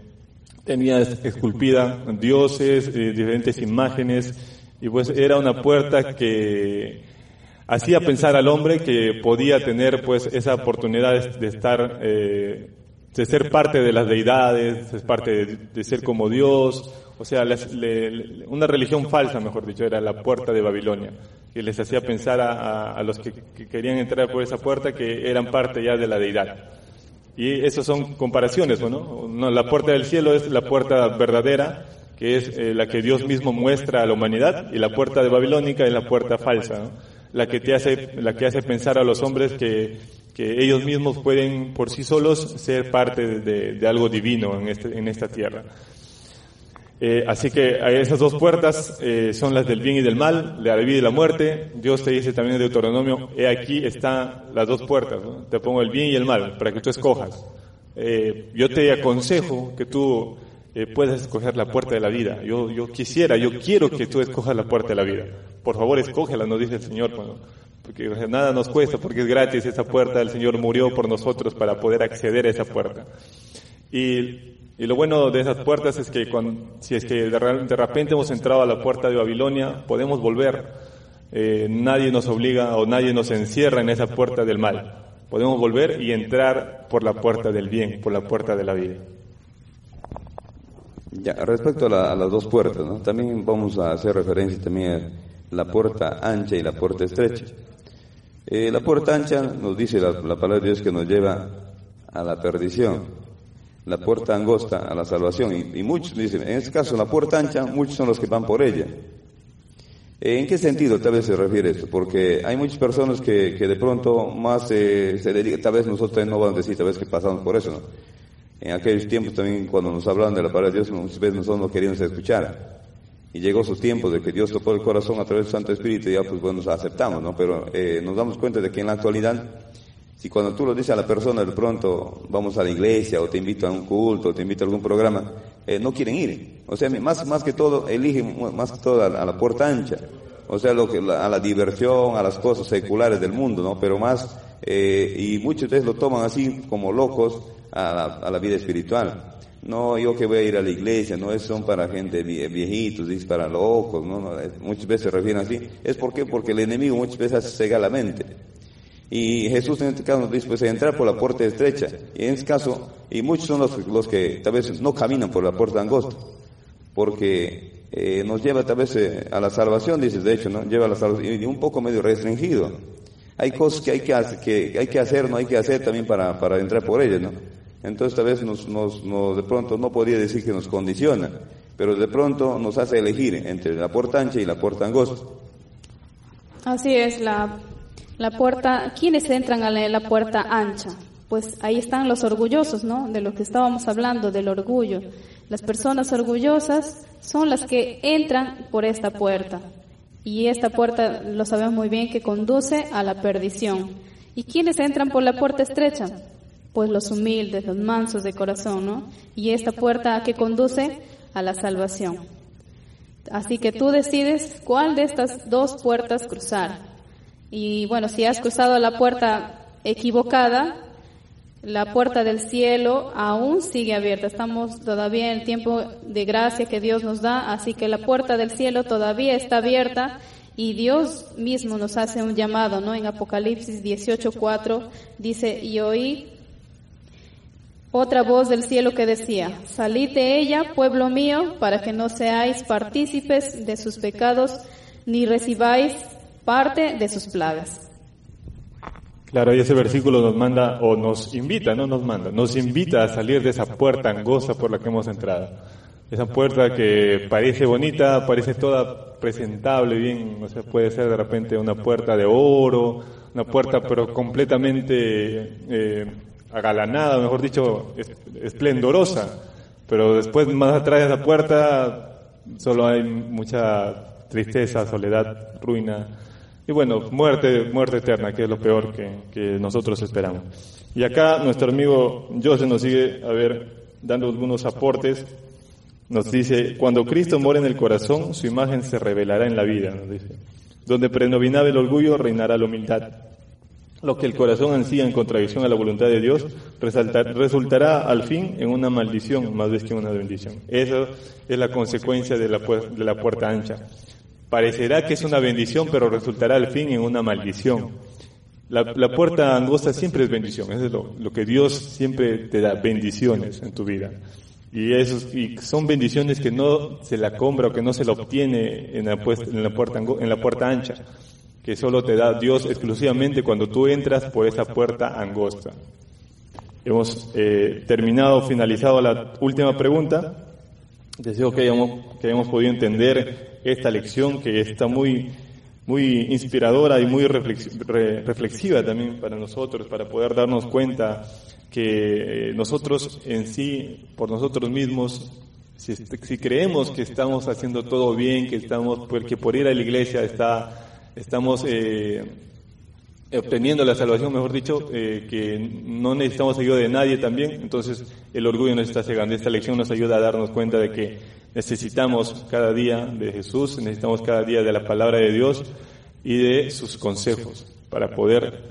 tenía esculpida dioses, eh, diferentes imágenes, y pues era una puerta que hacía pensar al hombre que podía tener pues esa oportunidad de, estar, eh, de ser parte de las deidades, de ser parte de, de ser como Dios, o sea, le- una religión falsa, mejor dicho, era la puerta de Babilonia, que les hacía pensar a, a- a los que, que querían entrar por esa puerta que eran parte ya de la deidad. Y esas son comparaciones, ¿no? No, La puerta del cielo es la puerta verdadera, que es eh, la que Dios mismo muestra a la humanidad, y la puerta de Babilónica es la puerta falsa, ¿no? La que te hace, la que hace pensar a los hombres que, que ellos mismos pueden por sí solos ser parte de, de- algo divino en, este, en esta tierra. Eh, así que esas dos puertas eh, son las del bien y del mal, de la vida y la muerte. Dios te dice también en Deuteronomio, he aquí están las dos puertas, ¿no? te pongo el bien y el mal, para que tú escojas. Eh, yo te aconsejo que tú eh, puedas escoger la puerta de la vida. Yo, yo quisiera, yo quiero que tú escojas la puerta de la vida. Por favor, escógela, nos dice el Señor. porque nada nos cuesta, porque es gratis esa puerta. El Señor murió por nosotros para poder acceder a esa puerta. Y, y lo bueno de esas puertas es que cuando, si es que de repente hemos entrado a la puerta de Babilonia, podemos volver. Eh, nadie nos obliga o nadie nos encierra en esa puerta del mal. Podemos volver y entrar por la puerta del bien, por la puerta de la vida. Respecto a, la- a las dos puertas, también vamos a hacer referencia también a la puerta ancha y la puerta estrecha. Eh, la puerta ancha nos dice la, la palabra de Dios que nos lleva a la perdición. La puerta angosta a la salvación. Y, muchos dicen, en este caso la puerta ancha, muchos son los que van por ella. ¿En qué sentido tal vez se refiere esto? Porque hay muchas personas que, que de pronto más eh, se dedican, tal vez nosotros no vamos a decir, tal vez que pasamos por eso, ¿no? En aquellos tiempos también cuando nos hablaban de la palabra de Dios, muchas veces nosotros no queríamos escuchar. Y llegó su tiempo de que Dios tocó el corazón a través del Santo Espíritu y ya pues bueno, nos aceptamos, ¿no? Pero eh, nos damos cuenta de que en la actualidad, si cuando tú lo dices a la persona de pronto vamos a la iglesia o te invito a un culto o te invito a algún programa, eh, no quieren ir. O sea, más, más que todo, eligen más que todo a, la- a la puerta ancha. O sea, lo que, la- a la diversión, a las cosas seculares del mundo, ¿no? Pero más, eh, y muchos de ellos lo toman así como locos a la, vida espiritual. No, yo que voy a ir a la iglesia, no es son para gente vie- viejitos, es para locos, no, no, muchas veces se refieren así. ¿Es por qué? Porque el enemigo muchas veces cegar la mente. Y Jesús en este caso nos dice pues entrar por la puerta estrecha. Y en este caso, y muchos son los, que tal vez no caminan por la puerta angosta, porque eh, nos lleva tal vez eh, a la salvación, dices, de hecho, ¿no? Lleva a la salvación, y un poco medio restringido. Hay cosas que hay que, que hay que hacer, no hay que hacer también para, para entrar por ellas, ¿no? Entonces tal vez de pronto no podría decir que nos condiciona, pero de pronto nos hace elegir entre la puerta ancha y la puerta angosta. Así es, la, La puerta, ¿quiénes entran a la, puerta ancha? Pues ahí están los orgullosos, ¿no? De lo que estábamos hablando, del orgullo. Las personas orgullosas son las que entran por esta puerta. Y esta puerta, lo sabemos muy bien, que conduce a la perdición. ¿Y quiénes entran por la puerta estrecha? Pues los humildes, los mansos de corazón, ¿no? Y esta puerta que conduce a la salvación. Así que tú decides cuál de estas dos puertas cruzar. Y bueno, si has cruzado la puerta equivocada, la puerta del cielo aún sigue abierta. Estamos todavía en el tiempo de gracia que Dios nos da, así que la puerta del cielo todavía está abierta y Dios mismo nos hace un llamado, ¿no? En Apocalipsis 18:4 dice, "Y oí otra voz del cielo que decía, salid de ella, pueblo mío, para que no seáis partícipes de sus pecados, ni recibáis parte de sus plagas. Claro, y ese versículo nos manda, o nos invita, no nos manda, nos invita a salir de esa puerta angosta por la que hemos entrado. Esa puerta que parece bonita, parece toda presentable, bien, o sea, puede ser de repente una puerta de oro, una puerta pero completamente eh, agalanada, mejor dicho, esplendorosa. Pero después, más atrás de esa puerta, solo hay mucha tristeza, soledad, ruina y bueno, muerte, muerte eterna, que es lo peor que, nosotros esperamos. Y acá nuestro amigo José nos sigue, a ver, dando algunos aportes. Nos dice, cuando Cristo mora en el corazón, su imagen se revelará en la vida, nos dice. Donde predominaba el orgullo, reinará la humildad. Lo que el corazón ansía en contradicción a la voluntad de Dios, resultará al fin en una maldición más vez que una bendición. Eso es la consecuencia de la, puerta ancha. Parecerá que es una bendición, pero resultará al fin en una maldición. La, puerta angosta siempre es bendición, es lo, que Dios siempre te da, bendiciones en tu vida. Y, esos, y son bendiciones que no se la compra o que no se la obtiene en la puerta ancha, que solo te da Dios exclusivamente cuando tú entras por esa puerta angosta. Hemos eh, terminado, finalizado la última pregunta. Deseo que hayamos, que hayamos podido entender esta lección que está muy, muy inspiradora y muy reflexiva también para nosotros, para poder darnos cuenta que nosotros en sí, por nosotros mismos, si, si creemos que estamos haciendo todo bien, que estamos, porque por ir a la iglesia está, estamos eh, obteniendo la salvación, mejor dicho, eh, que no necesitamos ayuda de nadie también, entonces el orgullo nos está cegando. Esta lección nos ayuda a darnos cuenta de que necesitamos cada día de Jesús, necesitamos cada día de la palabra de Dios y de sus consejos para poder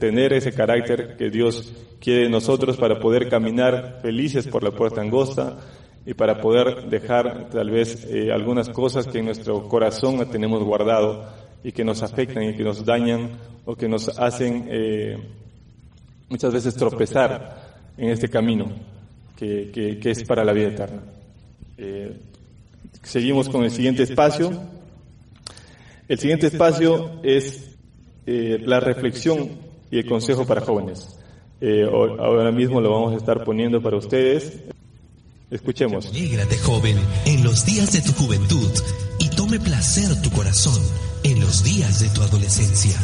tener ese carácter que Dios quiere de nosotros, para poder caminar felices por la puerta angosta y para poder dejar tal vez eh, algunas cosas que en nuestro corazón tenemos guardado y que nos afectan y que nos dañan o que nos hacen eh, muchas veces tropezar en este camino que, que, es para la vida eterna. Eh, seguimos con el siguiente espacio. El siguiente espacio es eh, la reflexión y el consejo para jóvenes. ahora mismo lo vamos a estar poniendo para ustedes. Escuchemos. Alégrate joven en los días de tu juventud tome placer tu corazón en los días de tu adolescencia.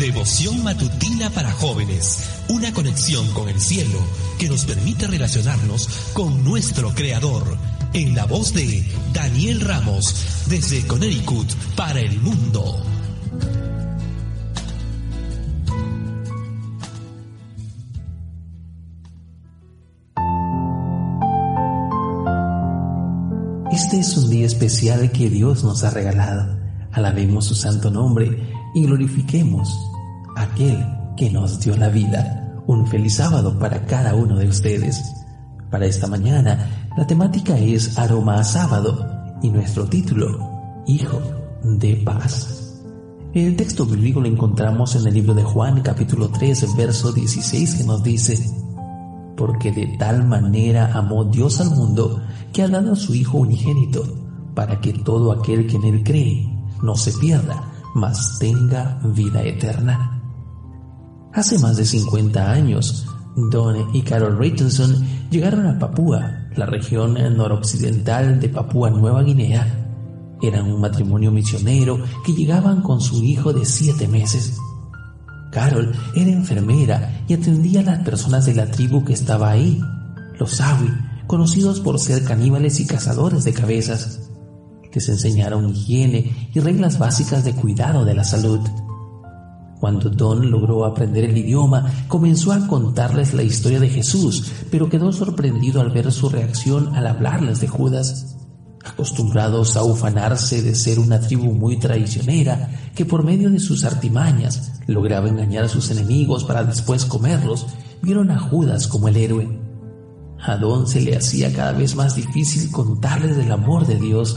Devoción matutina para jóvenes, una conexión con el cielo que nos permite relacionarnos con nuestro Creador, en la voz de Daniel Ramos, desde Connecticut para el mundo. Este es un día especial que Dios nos ha regalado Alabemos su santo nombre y glorifiquemos a aquel que nos dio la vida. Un feliz sábado para cada uno de ustedes. Para esta mañana, la temática es Aroma a Sábado y nuestro título, Hijo de Paz. El texto bíblico lo encontramos en el libro de Juan capítulo 3, verso 16 que nos dice, porque de tal manera amó Dios al mundo que ha dado a su Hijo unigénito, para que todo aquel que en él cree no se pierda, mas tenga vida eterna. Hace más de 50 años, Don y Carol Richardson llegaron a Papúa, la región noroccidental de Papúa Nueva Guinea. Eran un matrimonio misionero que llegaban con su hijo de siete meses. Carol era enfermera y atendía a las personas de la tribu que estaba ahí, los Sawi, conocidos por ser caníbales y cazadores de cabezas. Les enseñaron higiene y reglas básicas de cuidado de la salud. Cuando Don logró aprender el idioma, comenzó a contarles la historia de Jesús, pero quedó sorprendido al ver su reacción al hablarles de Judas. Acostumbrados a ufanarse de ser una tribu muy traicionera, que por medio de sus artimañas lograba engañar a sus enemigos para después comerlos, vieron a Judas como el héroe. A Don se le hacía cada vez más difícil contarles del amor de Dios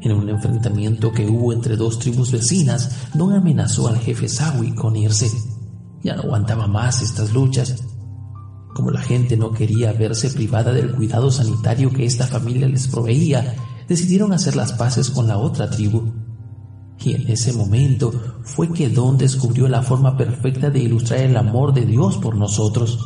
en un enfrentamiento que hubo entre dos tribus vecinas, Don amenazó al jefe Sawi con irse. Ya no aguantaba más estas luchas. Como la gente no quería verse privada del cuidado sanitario que esta familia les proveía, decidieron hacer las paces con la otra tribu. Y en ese momento fue que Don descubrió la forma perfecta de ilustrar el amor de Dios por nosotros.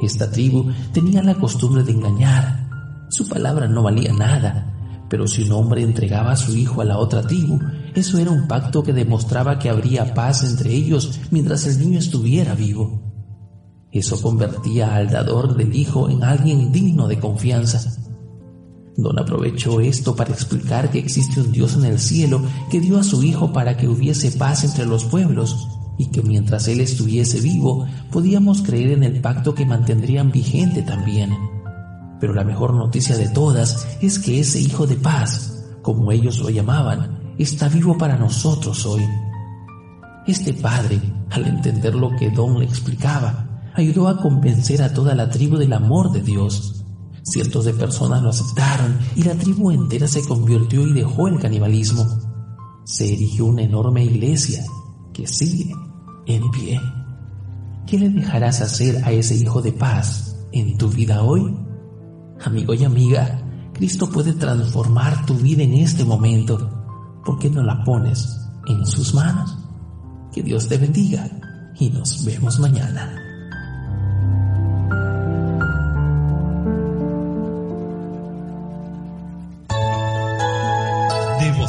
Esta tribu tenía la costumbre de engañar. Su palabra no valía nada pero si un hombre entregaba a su hijo a la otra tribu, eso era un pacto que demostraba que habría paz entre ellos mientras el niño estuviera vivo. Eso convertía al dador del hijo en alguien digno de confianza. Don aprovechó esto para explicar que existe un Dios en el cielo que dio a su hijo para que hubiese paz entre los pueblos y que mientras él estuviese vivo podíamos creer en el pacto que mantendrían vigente también. Pero la mejor noticia de todas es que ese Hijo de paz, como ellos lo llamaban, está vivo para nosotros hoy. Este padre, al entender lo que Don le explicaba, ayudó a convencer a toda la tribu del amor de Dios. Cientos de personas lo aceptaron y la tribu entera se convirtió y dejó el canibalismo. Se erigió una enorme iglesia que sigue en pie. ¿Qué le dejarás hacer a ese hijo de paz en tu vida hoy? Amigo y amiga, Cristo puede transformar tu vida en este momento. ¿Por qué no la pones en sus manos? Que Dios te bendiga y nos vemos mañana.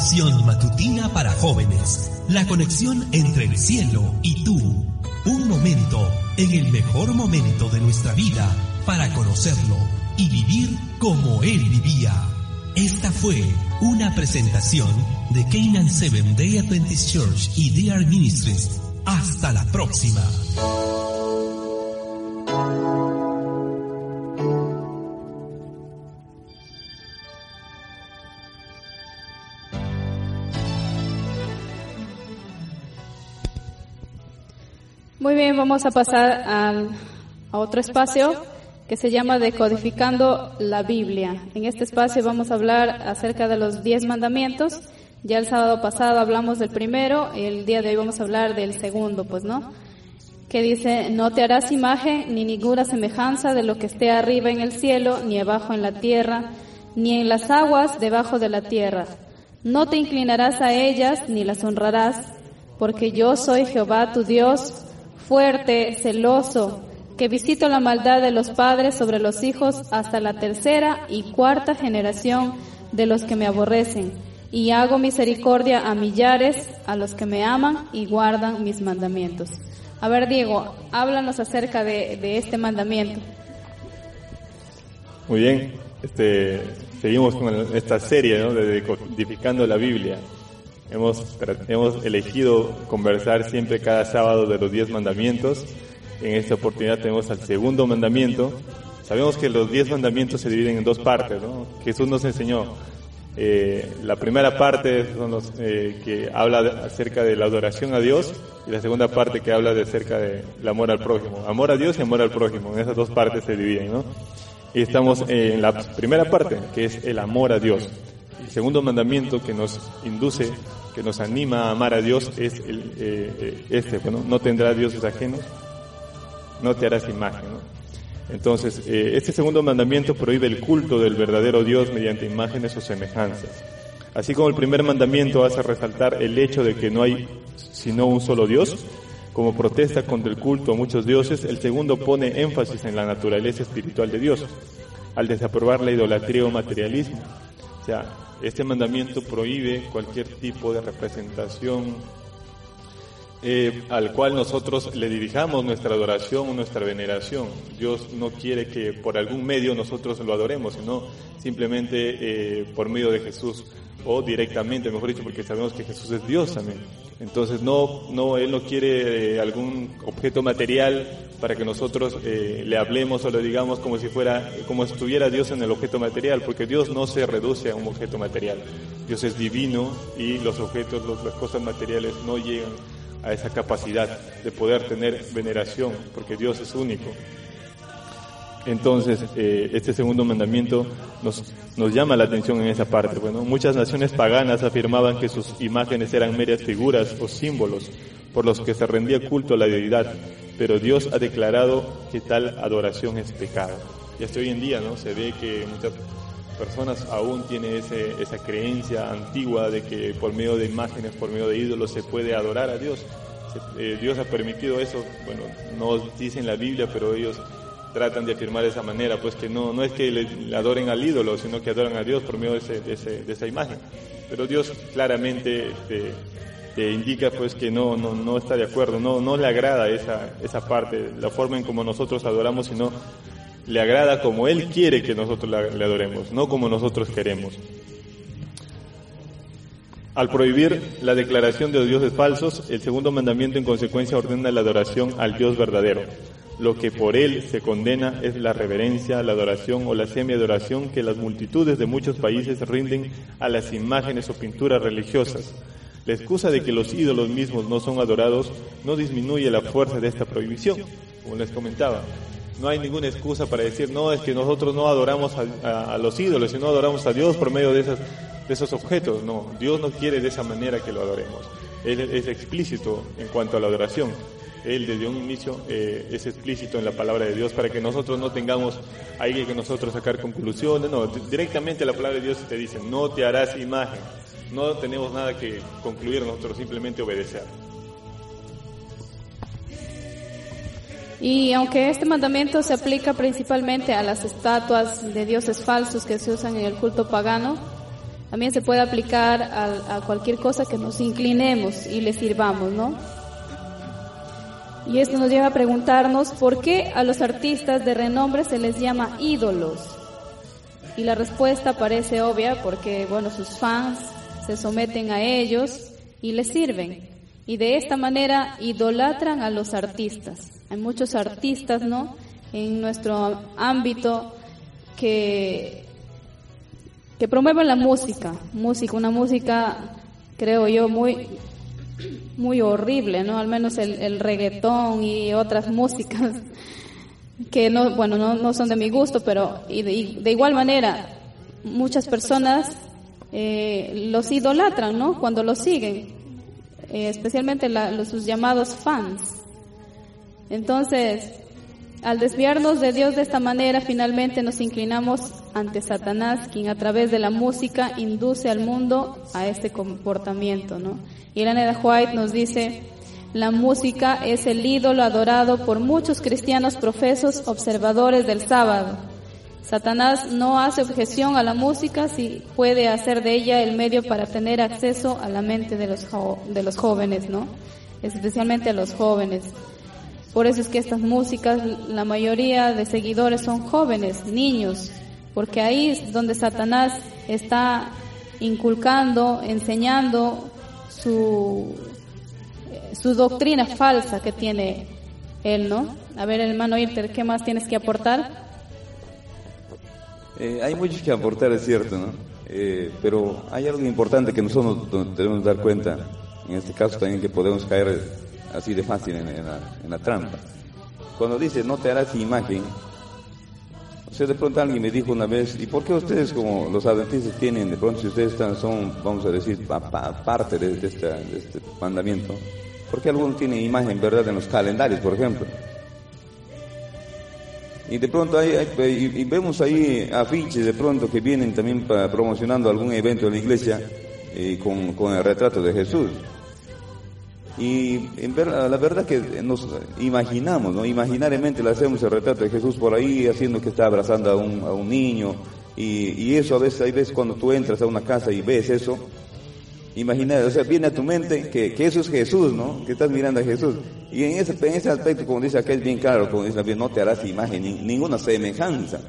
Devoción matutina para jóvenes. La conexión entre el cielo y tú. Un momento en el mejor momento de nuestra vida para conocerlo y vivir como Él vivía. Esta fue una presentación de Canaan Seven Day Adventist Church y DR Ministries. Hasta la próxima. Muy bien, vamos a pasar a otro espacio que se llama Decodificando la Biblia. En este espacio vamos a hablar acerca de los diez mandamientos. Ya el sábado pasado hablamos del primero, el día de hoy vamos a hablar del segundo, pues, ¿no? Que dice, no te harás imagen ni ninguna semejanza de lo que esté arriba en el cielo, ni abajo en la tierra, ni en las aguas debajo de la tierra. No te inclinarás a ellas ni las honrarás, porque yo soy Jehová tu Dios, fuerte, celoso, que visito la maldad de los padres sobre los hijos hasta la tercera y cuarta generación de los que me aborrecen, y hago misericordia a millares, a los que me aman y guardan mis mandamientos. A ver, Diego, háblanos acerca de, este mandamiento. Muy bien, este, seguimos con esta serie de decodificando la Biblia. Hemos, hemos elegido conversar siempre cada sábado de los diez mandamientos en esta oportunidad tenemos al segundo mandamiento. Sabemos que los diez mandamientos se dividen en dos partes, ¿no? Jesús nos enseñó. Eh, la primera parte son los eh, que habla acerca de la adoración a Dios y la segunda parte que habla de acerca del amor al prójimo. Amor a Dios y amor al prójimo. En esas dos partes se dividen, ¿no? Y estamos en la primera parte, que es el amor a Dios. El segundo mandamiento que nos induce, que nos anima a amar a Dios es el, eh, este, bueno, no tendrá dioses ajenos no te harás imagen. Entonces, eh, este segundo mandamiento prohíbe el culto del verdadero Dios mediante imágenes o semejanzas. Así como el primer mandamiento hace resaltar el hecho de que no hay sino un solo Dios, como protesta contra el culto a muchos dioses, el segundo pone énfasis en la naturaleza espiritual de Dios, al desaprobar la idolatría o materialismo. O sea, este mandamiento prohíbe cualquier tipo de representación eh, al cual nosotros le dirijamos nuestra adoración o nuestra veneración. Dios no quiere que por algún medio nosotros lo adoremos, sino simplemente eh, por medio de Jesús o directamente, mejor dicho, porque sabemos que Jesús es Dios también. Entonces no, no, Él no quiere eh, algún objeto material para que nosotros eh, le hablemos o le digamos como si fuera, como estuviera Dios en el objeto material, porque Dios no se reduce a un objeto material. Dios es divino y los objetos, las cosas materiales no llegan a esa capacidad de poder tener veneración, porque Dios es único. Entonces, eh, este segundo mandamiento nos, nos llama la atención en esa parte. Bueno, muchas naciones paganas afirmaban que sus imágenes eran meras figuras o símbolos por los que se rendía culto a la deidad, pero Dios ha declarado que tal adoración es pecado. Y hasta hoy en día, ¿no? Se ve que muchas personas aún tienen ese, esa creencia antigua de que por medio de imágenes, por medio de ídolos se puede adorar a Dios. Eh, Dios ha permitido eso, bueno, no dice en la Biblia, pero ellos tratan de afirmar de esa manera, pues que no, no es que le, adoren al ídolo, sino que adoran a Dios por medio de, de, esa imagen. Pero Dios claramente te, indica pues que no, no, no está de acuerdo, no, no le agrada esa, esa parte, la forma en como nosotros adoramos, sino le agrada como Él quiere que nosotros le adoremos, no como nosotros queremos. Al prohibir la declaración de los dioses falsos, el segundo mandamiento en consecuencia ordena la adoración al Dios verdadero. Lo que por él se condena es la reverencia, la adoración o la semi-adoración que las multitudes de muchos países rinden a las imágenes o pinturas religiosas. La excusa de que los ídolos mismos no son adorados no disminuye la fuerza de esta prohibición, como les comentaba. No hay ninguna excusa para decir, no, es que nosotros no adoramos a, los ídolos, sino adoramos a Dios por medio de, esos objetos. No, Dios no quiere de esa manera que lo adoremos. Es explícito en cuanto a la adoración. Él desde un inicio eh, es explícito en la palabra de Dios para que nosotros no tengamos ahí que nosotros sacar conclusiones, no, directamente la palabra de Dios te dice, no te harás imagen, no tenemos nada que concluir nosotros, simplemente obedecer. Y aunque este mandamiento se aplica principalmente a las estatuas de dioses falsos que se usan en el culto pagano, también se puede aplicar a, a cualquier cosa que nos inclinemos y le sirvamos, ¿no? Y esto nos lleva a preguntarnos por qué a los artistas de renombre se les llama ídolos. Y la respuesta parece obvia porque, bueno, sus fans se someten a ellos y les sirven. Y de esta manera idolatran a los artistas. Hay muchos artistas, ¿no? En nuestro ámbito que, que promueven la música, música, una música, creo yo, muy muy horrible, ¿no? Al menos el, el reggaetón y otras músicas que no, bueno, no, son de mi gusto, pero y de, igual manera muchas personas eh, los idolatran, ¿no? Cuando los siguen, eh, especialmente los, sus llamados fans. Entonces, al desviarnos de Dios de esta manera, finalmente nos inclinamos ante Satanás, quien a través de la música induce al mundo a este comportamiento, ¿no? Y Elena White nos dice, la música es el ídolo adorado por muchos cristianos profesos observadores del sábado. Satanás no hace objeción a la música si puede hacer de ella el medio para tener acceso a la mente de los, de los jóvenes, ¿no? Especialmente a los jóvenes. Por eso es que estas músicas, la mayoría de seguidores son jóvenes, niños, porque ahí es donde Satanás está inculcando, enseñando su, su doctrina falsa que tiene él, ¿no? A ver, hermano Irter, ¿qué más tienes que aportar? Eh, hay mucho que aportar, es cierto, ¿no? Eh, pero hay algo importante que nosotros debemos dar cuenta, en este caso también que podemos caer así de fácil en la trampa. Cuando dice no te harás imagen, de pronto alguien me dijo una vez, ¿y por qué ustedes como los adventistas tienen, de pronto si ustedes están, son, vamos a decir, parte de, este mandamiento, ¿por qué algunos tienen imagen, verdad, en los calendarios, por ejemplo? Y de pronto hay, y, vemos ahí afiches de pronto que vienen también promocionando algún evento en la iglesia eh, con, con el retrato de Jesús. Y en ver, la verdad que nos imaginamos, ¿no? Imaginariamente le hacemos el retrato de Jesús por ahí, haciendo que está abrazando a un, a un niño. Y, y, eso a veces, hay veces cuando tú entras a una casa y ves eso, imaginar, o sea, viene a tu mente que, que eso es Jesús, ¿no? Que estás mirando a Jesús. Y en ese, en ese aspecto, como dice aquel bien claro, como dice Biblia, no te harás imagen, ni, ninguna semejanza.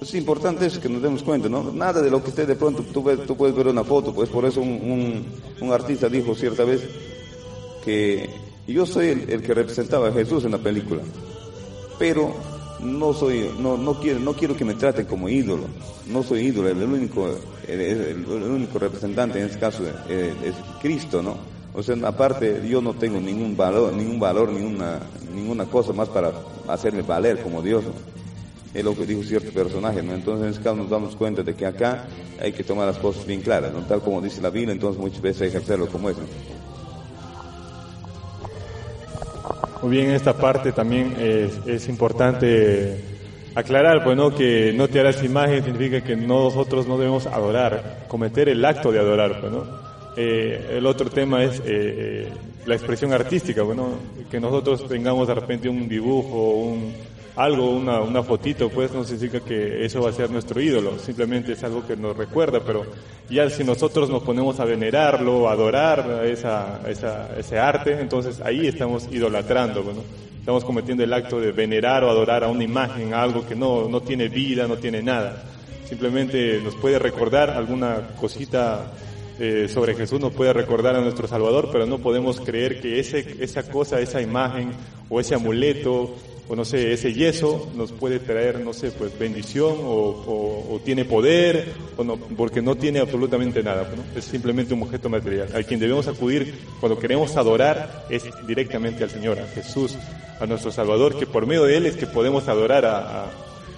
Es importante eso que nos demos cuenta, ¿no? Nada de lo que esté de pronto, tú, tú puedes ver una foto, pues por eso un, un artista dijo cierta vez que yo soy el, el, que representaba a Jesús en la película, pero no soy, no, no quiero, no quiero que me traten como ídolo, no soy ídolo, el único, el, único representante en este caso es, es Cristo, ¿no? O sea, aparte yo no tengo ningún valor, ningún valor, ninguna, ninguna cosa más para hacerme valer como Dios. Es lo que dijo cierto personaje. Entonces en este caso nos damos cuenta de que acá hay que tomar las cosas bien claras, ¿no? Tal como dice la Biblia, entonces muchas veces hay que hacerlo como es. ¿no? Muy bien, en esta parte también es, importante aclarar, pues que no te harás imagen significa que nosotros no debemos adorar, cometer el acto de adorar, pues. Eh, el otro tema es eh, la expresión artística, bueno, que nosotros tengamos de repente un dibujo, un, algo, una, una fotito, pues no significa que eso va a ser nuestro ídolo, simplemente es algo que nos recuerda, pero ya si nosotros nos ponemos a venerarlo, a adorar esa, esa, ese arte, entonces ahí estamos idolatrando, bueno, estamos cometiendo el acto de venerar o adorar a una imagen, a algo que no, no tiene vida, no tiene nada, simplemente nos puede recordar alguna cosita eh, sobre Jesús nos puede recordar a nuestro Salvador, pero no podemos creer que ese, esa cosa, esa imagen o ese amuleto o no sé, ese yeso nos puede traer, no sé, pues bendición o, o, o tiene poder, o no, porque no tiene absolutamente nada, ¿no? es simplemente un objeto material. A quien debemos acudir cuando queremos adorar es directamente al Señor, a Jesús, a nuestro Salvador, que por medio de Él es que podemos adorar a, a,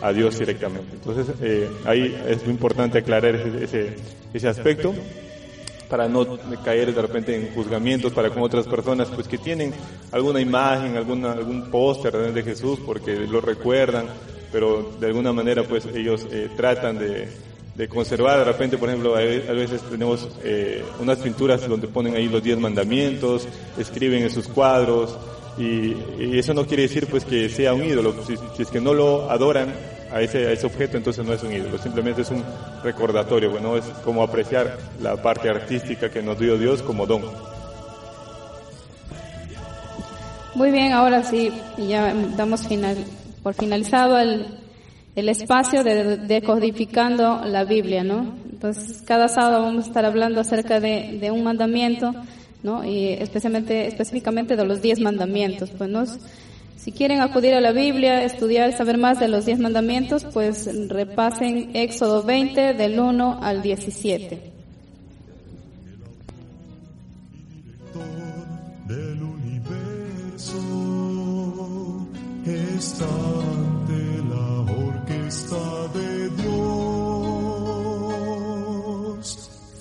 a Dios directamente. Entonces, eh, ahí es muy importante aclarar ese, ese, ese aspecto para no caer de repente en juzgamientos para con otras personas pues que tienen alguna imagen, alguna, algún póster de Jesús porque lo recuerdan, pero de alguna manera pues ellos eh, tratan de, de, conservar, de repente por ejemplo a veces tenemos eh, unas pinturas donde ponen ahí los diez mandamientos, escriben en sus cuadros y, eso no quiere decir pues que sea un ídolo, si es que no lo adoran a ese, a ese objeto, entonces no es un ídolo, simplemente es un recordatorio, bueno, es como apreciar la parte artística que nos dio Dios como don. Muy bien, ahora sí, ya damos final, por finalizado el, el espacio de decodificando la Biblia, ¿no? Entonces, cada sábado vamos a estar hablando acerca de, de un mandamiento, ¿no? Y especialmente, específicamente de los diez mandamientos, pues, ¿no? Si quieren acudir a la Biblia, estudiar, saber más de los diez mandamientos, pues repasen Éxodo 20 del 1 al 17. Del universo está ante la orquesta de Dios,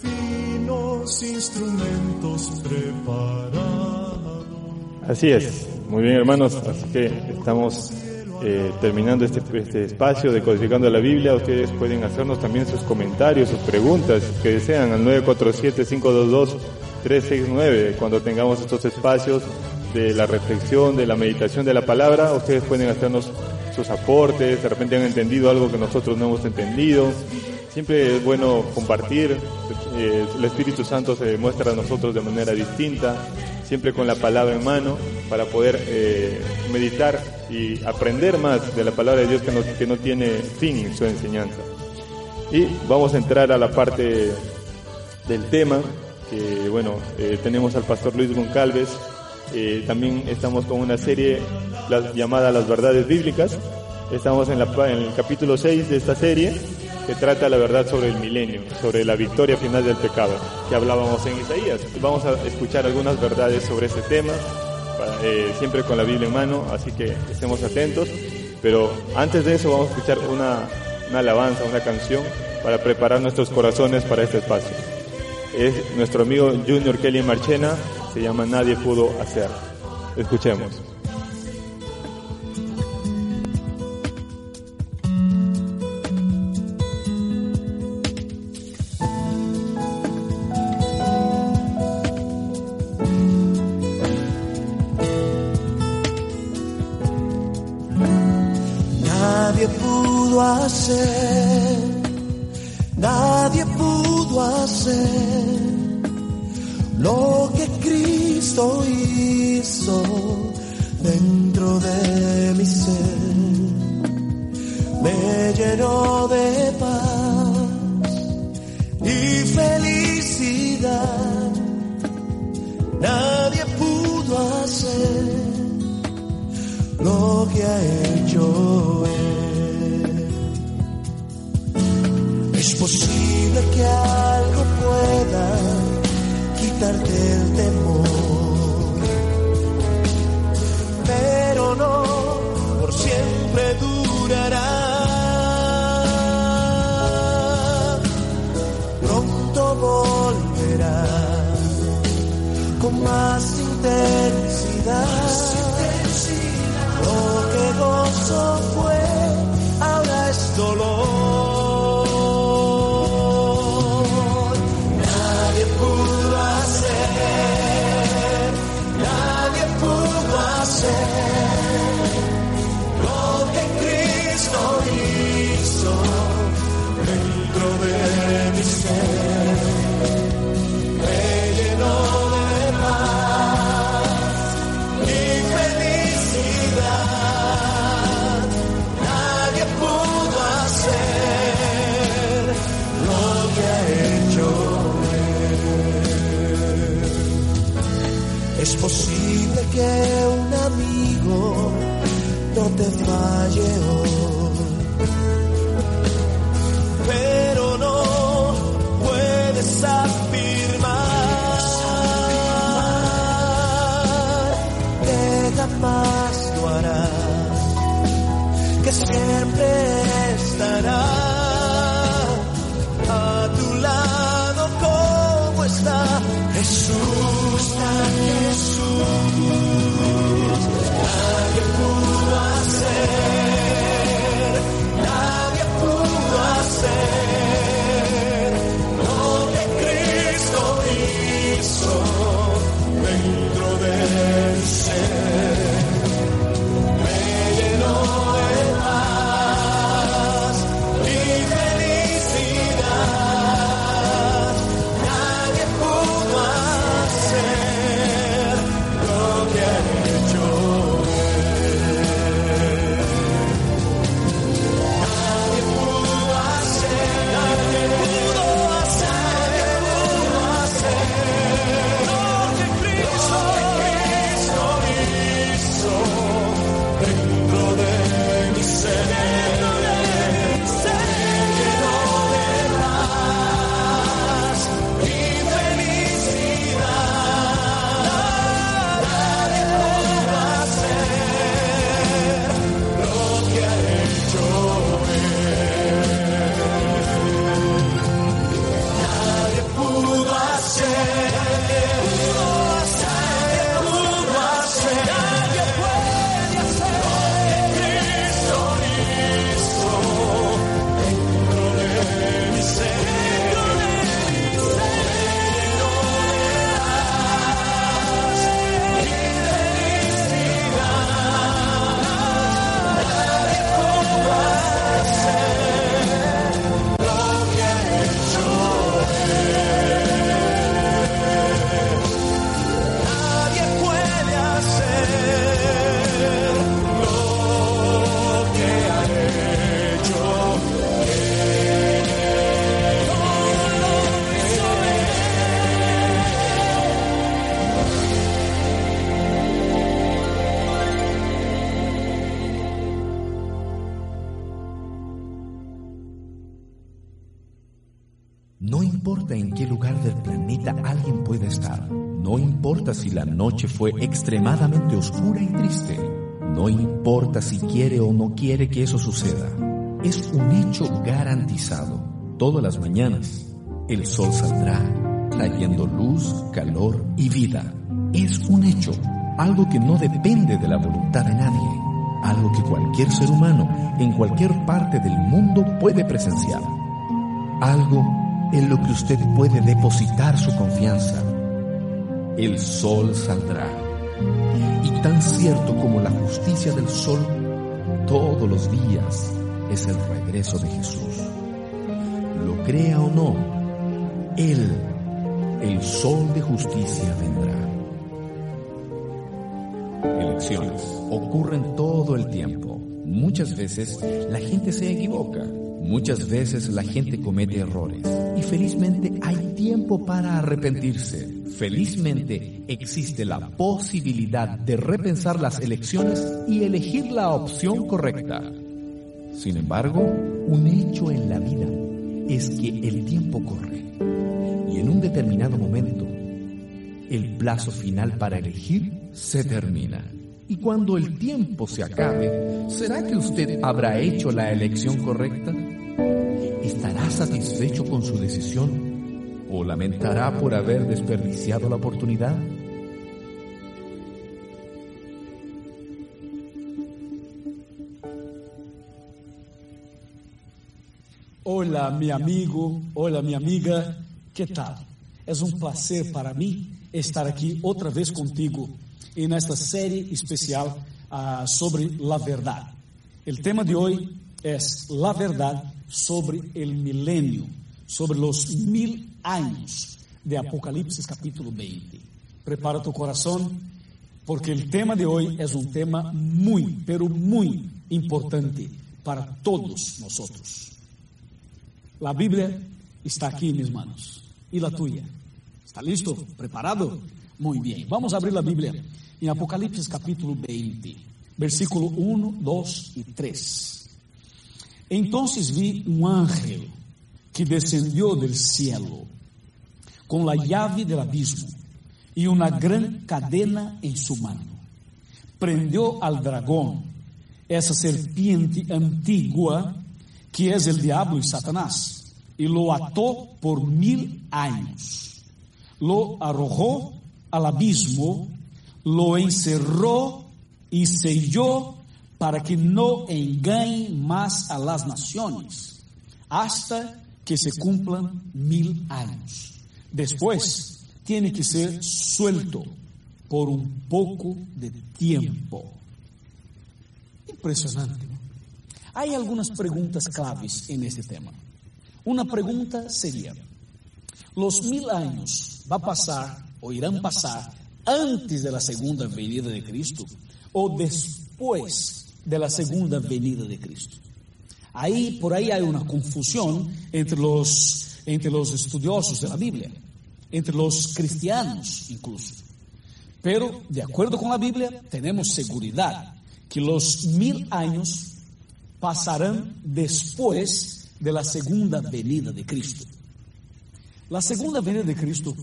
finos instrumentos preparados. Así es. Muy bien, hermanos, así que estamos eh, terminando este, este, espacio de codificando la Biblia. Ustedes pueden hacernos también sus comentarios, sus preguntas que desean al 947-522-369. Cuando tengamos estos espacios de la reflexión, de la meditación de la palabra, ustedes pueden hacernos sus aportes, de repente han entendido algo que nosotros no hemos entendido. Siempre es bueno compartir, eh, el Espíritu Santo se demuestra a nosotros de manera distinta siempre con la palabra en mano para poder eh, meditar y aprender más de la palabra de Dios que no, que no tiene fin en su enseñanza. Y vamos a entrar a la parte del tema, que bueno, eh, tenemos al pastor Luis Goncalves, eh, también estamos con una serie la, llamada Las Verdades Bíblicas, estamos en, la, en el capítulo 6 de esta serie, que trata la verdad sobre el milenio, sobre la victoria final del pecado, que hablábamos en Isaías. Vamos a escuchar algunas verdades sobre ese tema, eh, siempre con la Biblia en mano, así que estemos atentos. Pero antes de eso vamos a escuchar una, una alabanza, una canción, para preparar nuestros corazones para este espacio. Es nuestro amigo Junior Kelly Marchena, se llama Nadie pudo hacer. Escuchemos. sol. siempre. la noche fue extremadamente oscura y triste. No importa si quiere o no quiere que eso suceda. Es un hecho garantizado. Todas las mañanas, el sol saldrá trayendo luz, calor y vida. Es un hecho, algo que no depende de la voluntad de nadie, algo que cualquier ser humano en cualquier parte del mundo puede presenciar. Algo en lo que usted puede depositar su confianza el sol saldrá. Y tan cierto como la justicia del sol, todos los días es el regreso de Jesús. Lo crea o no, Él, el sol de justicia, vendrá. Elecciones ocurren todo el tiempo. Muchas veces la gente se equivoca, muchas veces la gente comete errores y felizmente hay tiempo para arrepentirse. Felizmente existe la posibilidad de repensar las elecciones y elegir la opción correcta. Sin embargo, un hecho en la vida es que el tiempo corre y en un determinado momento el plazo final para elegir se termina. Y cuando el tiempo se acabe, ¿será que usted habrá hecho la elección correcta? ¿Estará satisfecho con su decisión o lamentará por haber desperdiciado la oportunidad? Hola, mi amigo, hola, mi amiga, ¿qué tal? Es un placer para mí estar aquí otra vez contigo en esta serie especial uh, sobre la verdad. El tema de hoy es la verdad sobre el milenio, sobre los mil años de Apocalipsis capítulo 20. Prepara tu corazón porque el tema de hoy es un tema muy, pero muy importante para todos nosotros. La Biblia está aquí en mis manos. ¿Y la tuya? ¿Está listo? ¿Preparado? Muy bien. Vamos a abrir la Biblia en Apocalipsis capítulo 20, versículo 1, 2 y 3. Entonces vi un ángel que descendió del cielo con la llave del abismo y una gran cadena en su mano. Prendió al dragón, esa serpiente antigua que es el diablo y Satanás, y lo ató por mil años. Lo arrojó al abismo, lo encerró y selló para que no engañe más a las naciones, hasta que se cumplan mil años. Después tiene que ser suelto por un poco de tiempo. Impresionante. ¿no? Hay algunas preguntas claves en este tema. Una pregunta sería, ¿los mil años va a pasar o irán pasar antes de la segunda venida de Cristo o después de la segunda venida de Cristo? Ahí, por ahí hay una confusión entre los, entre los estudiosos de la Biblia, entre los cristianos incluso. Pero, de acuerdo con la Biblia, tenemos seguridad que los mil años pasarán después de la segunda venida de Cristo. La segunda venida de Cristo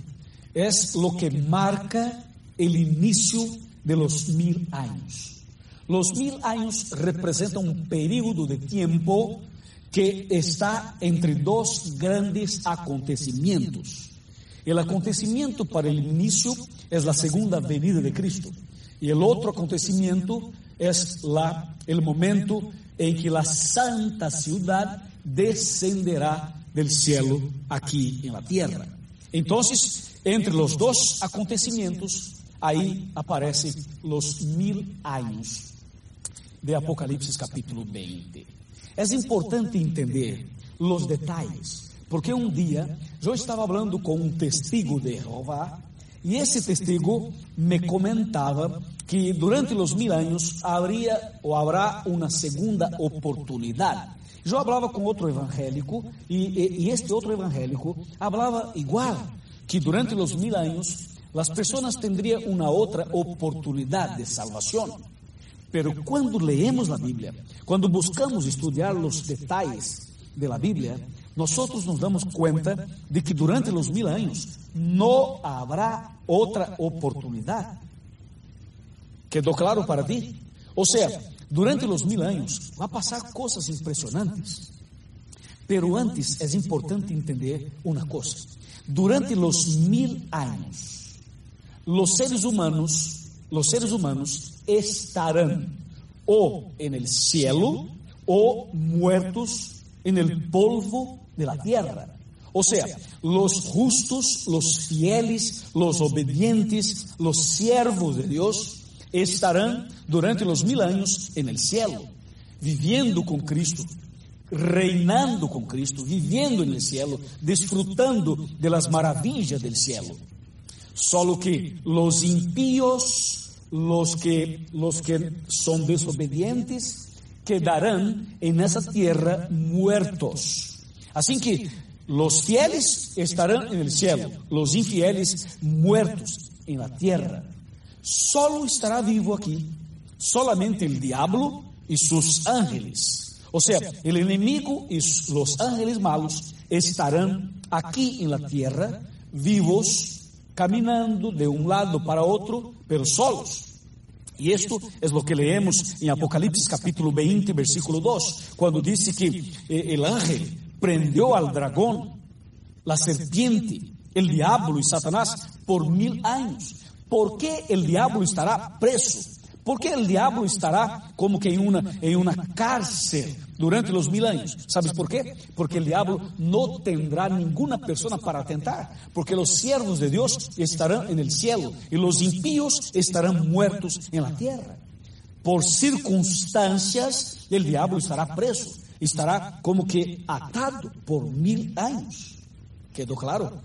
es lo que marca el inicio de los mil años. Los mil años representan un periodo de tiempo que está entre dos grandes acontecimientos. El acontecimiento para el inicio es la segunda venida de Cristo y el otro acontecimiento es la, el momento en que la santa ciudad descenderá del cielo aquí en la tierra. Entonces, entre los dos acontecimientos, ahí aparecen los mil años de Apocalipsis capítulo 20. Es importante entender los detalles, porque un día yo estaba hablando con un testigo de Jehová y ese testigo me comentaba que durante los mil años habría o habrá una segunda oportunidad. Yo hablaba con otro evangélico y, y, este otro evangélico hablaba igual, que durante los mil años las personas tendrían una otra oportunidad de salvación. Pero cuando leemos la Biblia, cuando buscamos estudiar los detalles de la Biblia, nosotros nos damos cuenta de que durante los mil años no habrá otra oportunidad. ¿Quedó claro para ti? O sea, durante los mil años va a pasar cosas impresionantes. Pero antes es importante entender una cosa. Durante los mil años, los seres humanos, los seres humanos estarán o en el cielo o muertos en el polvo de la tierra. O sea, los justos, los fieles, los obedientes, los siervos de Dios estarán durante los mil años en el cielo, viviendo con Cristo, reinando con Cristo, viviendo en el cielo, disfrutando de las maravillas del cielo. Solo que los impíos, los que, los que son desobedientes, quedarán en esa tierra muertos. Así que los fieles estarán en el cielo, los infieles muertos en la tierra. Solo estará vivo aquí solamente el diablo y sus ángeles. O sea, el enemigo y los ángeles malos estarán aquí en la tierra, vivos, caminando de un lado para otro, pero solos. Y esto es lo que leemos en Apocalipsis capítulo 20, versículo 2, cuando dice que eh, el ángel prendió al dragón, la serpiente, el diablo y Satanás por mil años. ¿Por qué el diablo estará preso? ¿Por qué el diablo estará como que en una, en una cárcel durante los mil años? ¿Sabes por qué? Porque el diablo no tendrá ninguna persona para atentar, porque los siervos de Dios estarán en el cielo y los impíos estarán muertos en la tierra. Por circunstancias, el diablo estará preso, estará como que atado por mil años. ¿Quedó claro?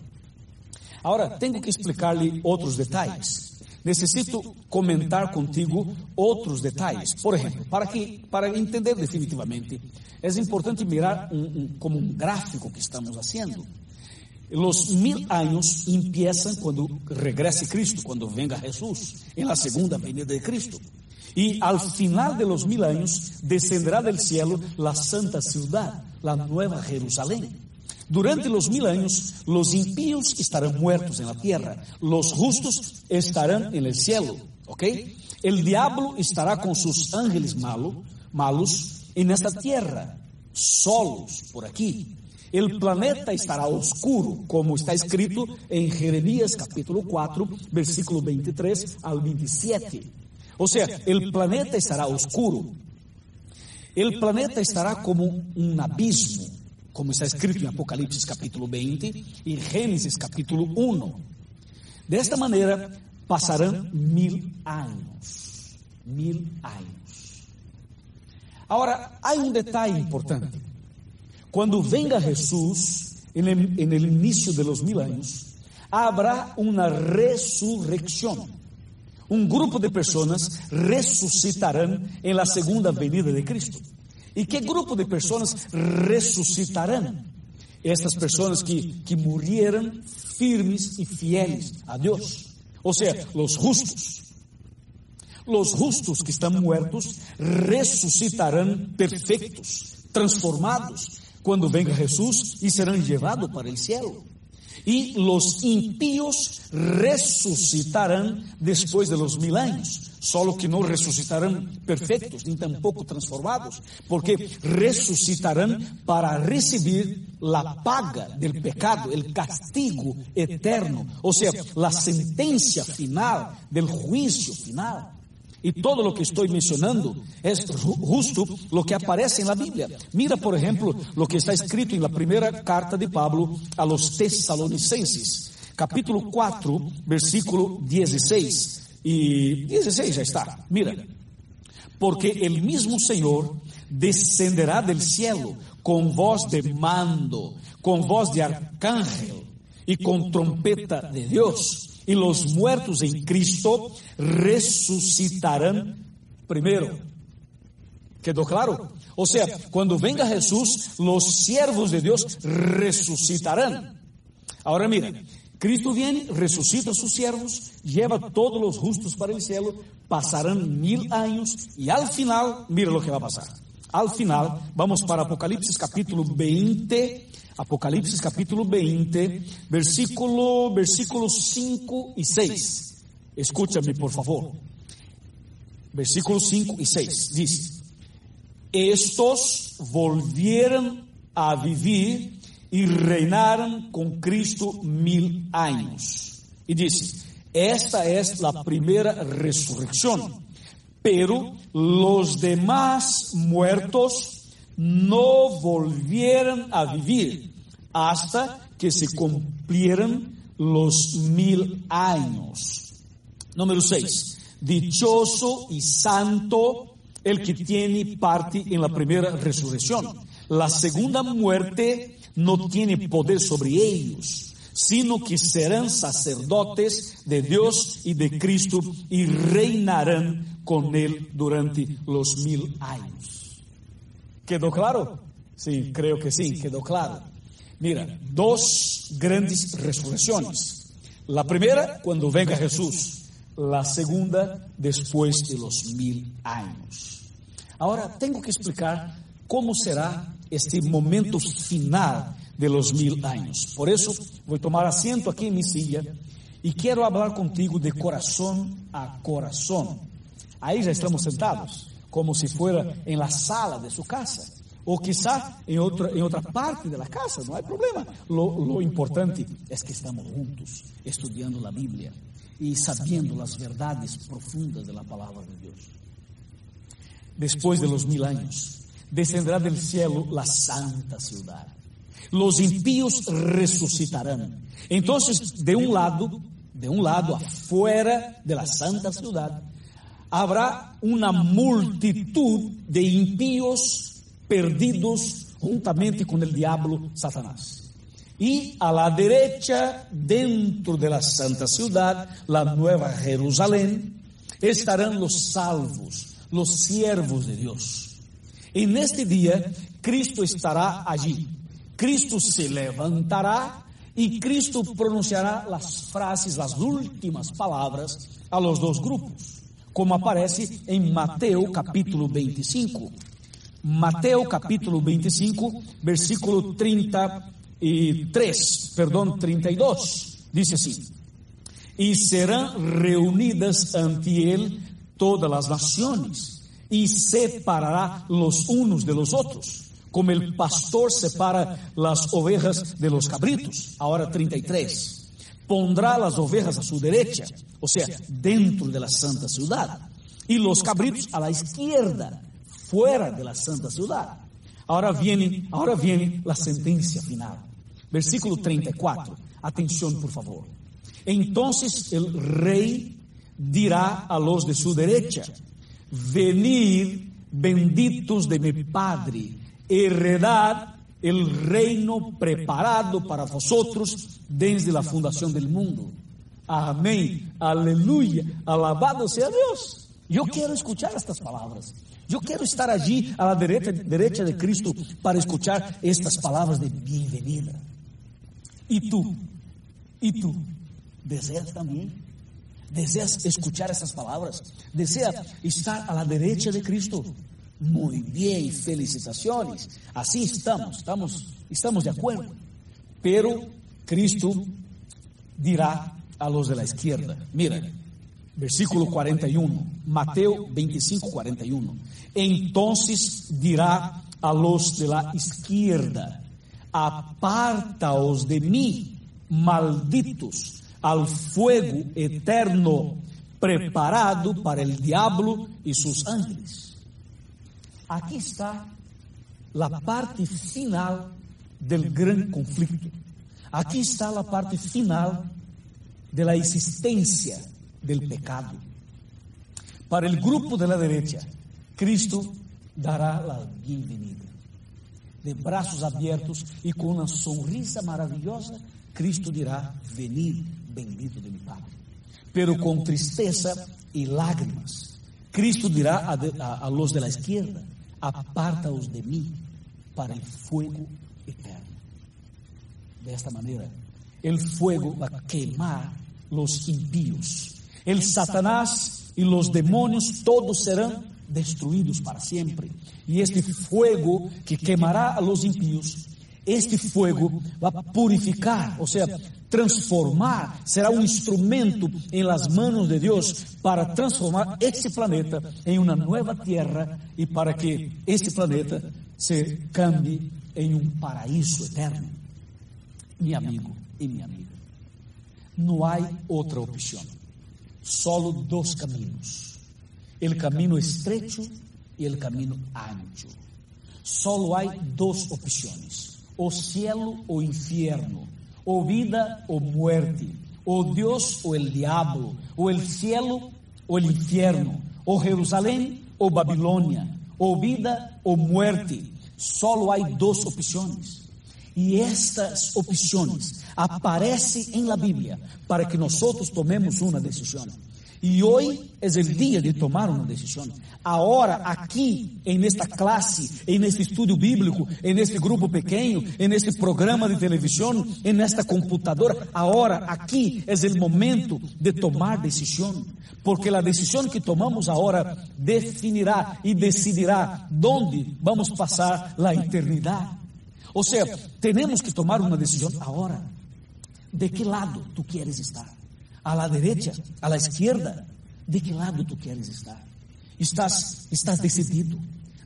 Ahora, tengo que explicarle otros detalles. Necesito comentar contigo outros detalhes. Por exemplo, para, que, para entender definitivamente, é importante mirar um, um, como um gráfico que estamos fazendo. Os mil anos empiezan quando regrese Cristo, quando venga Jesus, em la segunda venida de Cristo. E al final de los mil anos descenderá del cielo la santa ciudad, la nueva Jerusalén. Durante los mil años, los impíos estarán muertos en la tierra, los justos estarán en el cielo. ¿Ok? El diablo estará con sus ángeles malo, malos en esta tierra, solos por aquí. El planeta estará oscuro, como está escrito en Jeremías capítulo 4, versículo 23 al 27. O sea, el planeta estará oscuro. El planeta estará como un abismo como está escrito em Apocalipse capítulo 20 e Gênesis capítulo 1. Desta maneira, passarão mil anos. Mil anos. Agora, há um detalhe importante. Quando venga Jesus, en el, en el inicio de los mil anos, habrá uma ressurreição. Um grupo de pessoas ressuscitarão em la segunda venida de Cristo. E que grupo de pessoas ressuscitarão? Estas pessoas que, que morreram firmes e fieles a Deus. Ou seja, os justos. Os justos que estão muertos ressuscitarão perfeitos, transformados, quando venga Jesus e serão levados para o céu. E os impíos ressuscitarão depois de los mil anos solo que não ressuscitarão perfeitos, nem tampouco transformados, porque ressuscitarão para receber a paga del pecado, el castigo eterno, ou seja, a sentença final del juízo final. E todo lo que estou mencionando é justo lo que aparece na Bíblia. Mira, por exemplo, lo que está escrito em la primeira carta de Pablo a los Tesalonicenses, capítulo 4, versículo 16. E 16 já está. Mira. Porque el mismo Senhor descenderá del cielo com voz de mando, com voz de arcángel e com trompeta de Deus. E los muertos em Cristo ressuscitarão primeiro. ¿Quedou claro? Ou seja, quando venga Jesus, los siervos de Deus ressuscitarão. Agora mira, Cristo viene, resucita a sus siervos, lleva todos los justos para el cielo, pasarán mil años y al final, mira lo que va a pasar. Al final, vamos para Apocalipsis capítulo 20, Apocalipsis capítulo 20, versículo, versículos 5 y 6. Escúchame, por favor. Versículos 5 y 6 dice, estos volvieron a vivir e reinaram com Cristo mil anos. E disse: Esta é a primeira ressurreição. Pero los demás muertos no volvieron a vivir hasta que se cumplieran los mil años. Número 6. Dichoso y santo el que tiene parte en la primera resurrección. la segunda muerte no tiene poder sobre ellos, sino que serán sacerdotes de Dios y de Cristo y reinarán con Él durante los mil años. ¿Quedó claro? Sí, creo que sí, quedó claro. Mira, dos grandes resurrecciones. La primera cuando venga Jesús, la segunda después de los mil años. Ahora tengo que explicar cómo será este momento final de los mil años. Por eso voy a tomar asiento aquí en mi silla y quiero hablar contigo de corazón a corazón. Ahí ya estamos sentados, como si fuera en la sala de su casa. O quizá en otra, en otra parte de la casa, no hay problema. Lo, lo importante es que estamos juntos, estudiando la Biblia y sabiendo las verdades profundas de la palabra de Dios. Después de los mil años, descenderá del cielo la santa ciudad. Los impíos resucitarán. Entonces, de un lado, de un lado afuera de la santa ciudad, habrá una multitud de impíos perdidos juntamente con el diablo Satanás. Y a la derecha, dentro de la santa ciudad, la nueva Jerusalén, estarán los salvos, los siervos de Dios. En este día, Cristo estará allí. Cristo se levantará y Cristo pronunciará las frases, las últimas palabras a los dos grupos, como aparece en Mateo capítulo 25. Mateo capítulo 25, versículo 33, perdón, 32, dice así, y serán reunidas ante él todas las naciones, y separará los unos de los otros, como el pastor separa las ovejas de los cabritos. Ahora 33, pondrá las ovejas a su derecha, o sea, dentro de la santa ciudad, y los cabritos a la izquierda fuera de la santa ciudad. Ahora viene, ahora viene la sentencia final. Versículo 34. Atención, por favor. Entonces el rey dirá a los de su derecha, venid benditos de mi Padre, heredad el reino preparado para vosotros desde la fundación del mundo. Amén, aleluya, alabado sea Dios. Yo quiero escuchar estas palabras. Yo quiero estar allí a la derecha, derecha de Cristo para escuchar estas palabras de bienvenida. ¿Y tú? ¿Y tú? ¿Deseas también? ¿Deseas escuchar esas palabras? ¿Deseas estar a la derecha de Cristo? Muy bien, felicitaciones. Así estamos, estamos, estamos de acuerdo. Pero Cristo dirá a los de la izquierda, mira, versículo 41, Mateo 25, 41. Entonces dirá a los de la izquierda, apartaos de mí, malditos, al fuego eterno preparado para el diablo y sus ángeles. Aquí está la parte final del gran conflicto. Aquí está la parte final de la existencia del pecado. Para el grupo de la derecha, Cristo dará la bienvenida. De brazos abiertos y con una sonrisa maravillosa, Cristo dirá, venid bendito de mi Padre. Pero con tristeza y lágrimas, Cristo dirá a, a los de la izquierda, apartaos de mí para el fuego eterno. De esta manera, el fuego va a quemar los impíos. El Satanás y los demonios todos serán destruidos para siempre. Y este fuego que quemará a los impíos, este fuego va a purificar, o sea, transformar, será un instrumento en las manos de Dios para transformar este planeta en una nueva tierra y para que este planeta se cambie en un paraíso eterno. Mi amigo y mi amiga, no hay otra opción, solo dos caminos, el camino estrecho y el camino ancho. Solo hay dos opciones, o cielo o infierno. O vida o muerte, o Dios o el diablo, o el cielo o el infierno, o Jerusalén o Babilonia, o vida o muerte. solo hay dos opciones. Y estas opciones aparece em la Bíblia para que nós tomemos uma decisão. E hoje é o dia de tomar uma decisão. Agora aqui em esta classe, em este estudio bíblico, em este grupo pequeno, em este programa de televisão, em esta computadora, agora aqui é o momento de tomar decisão, Porque a decisão que tomamos agora definirá e decidirá onde vamos passar a eternidade. Ou seja, temos que tomar uma decisão agora. ¿De que lado tu queres estar? ¿A la derecha? ¿A la izquierda? ¿De que lado tu queres estar? Estás, estás decidido.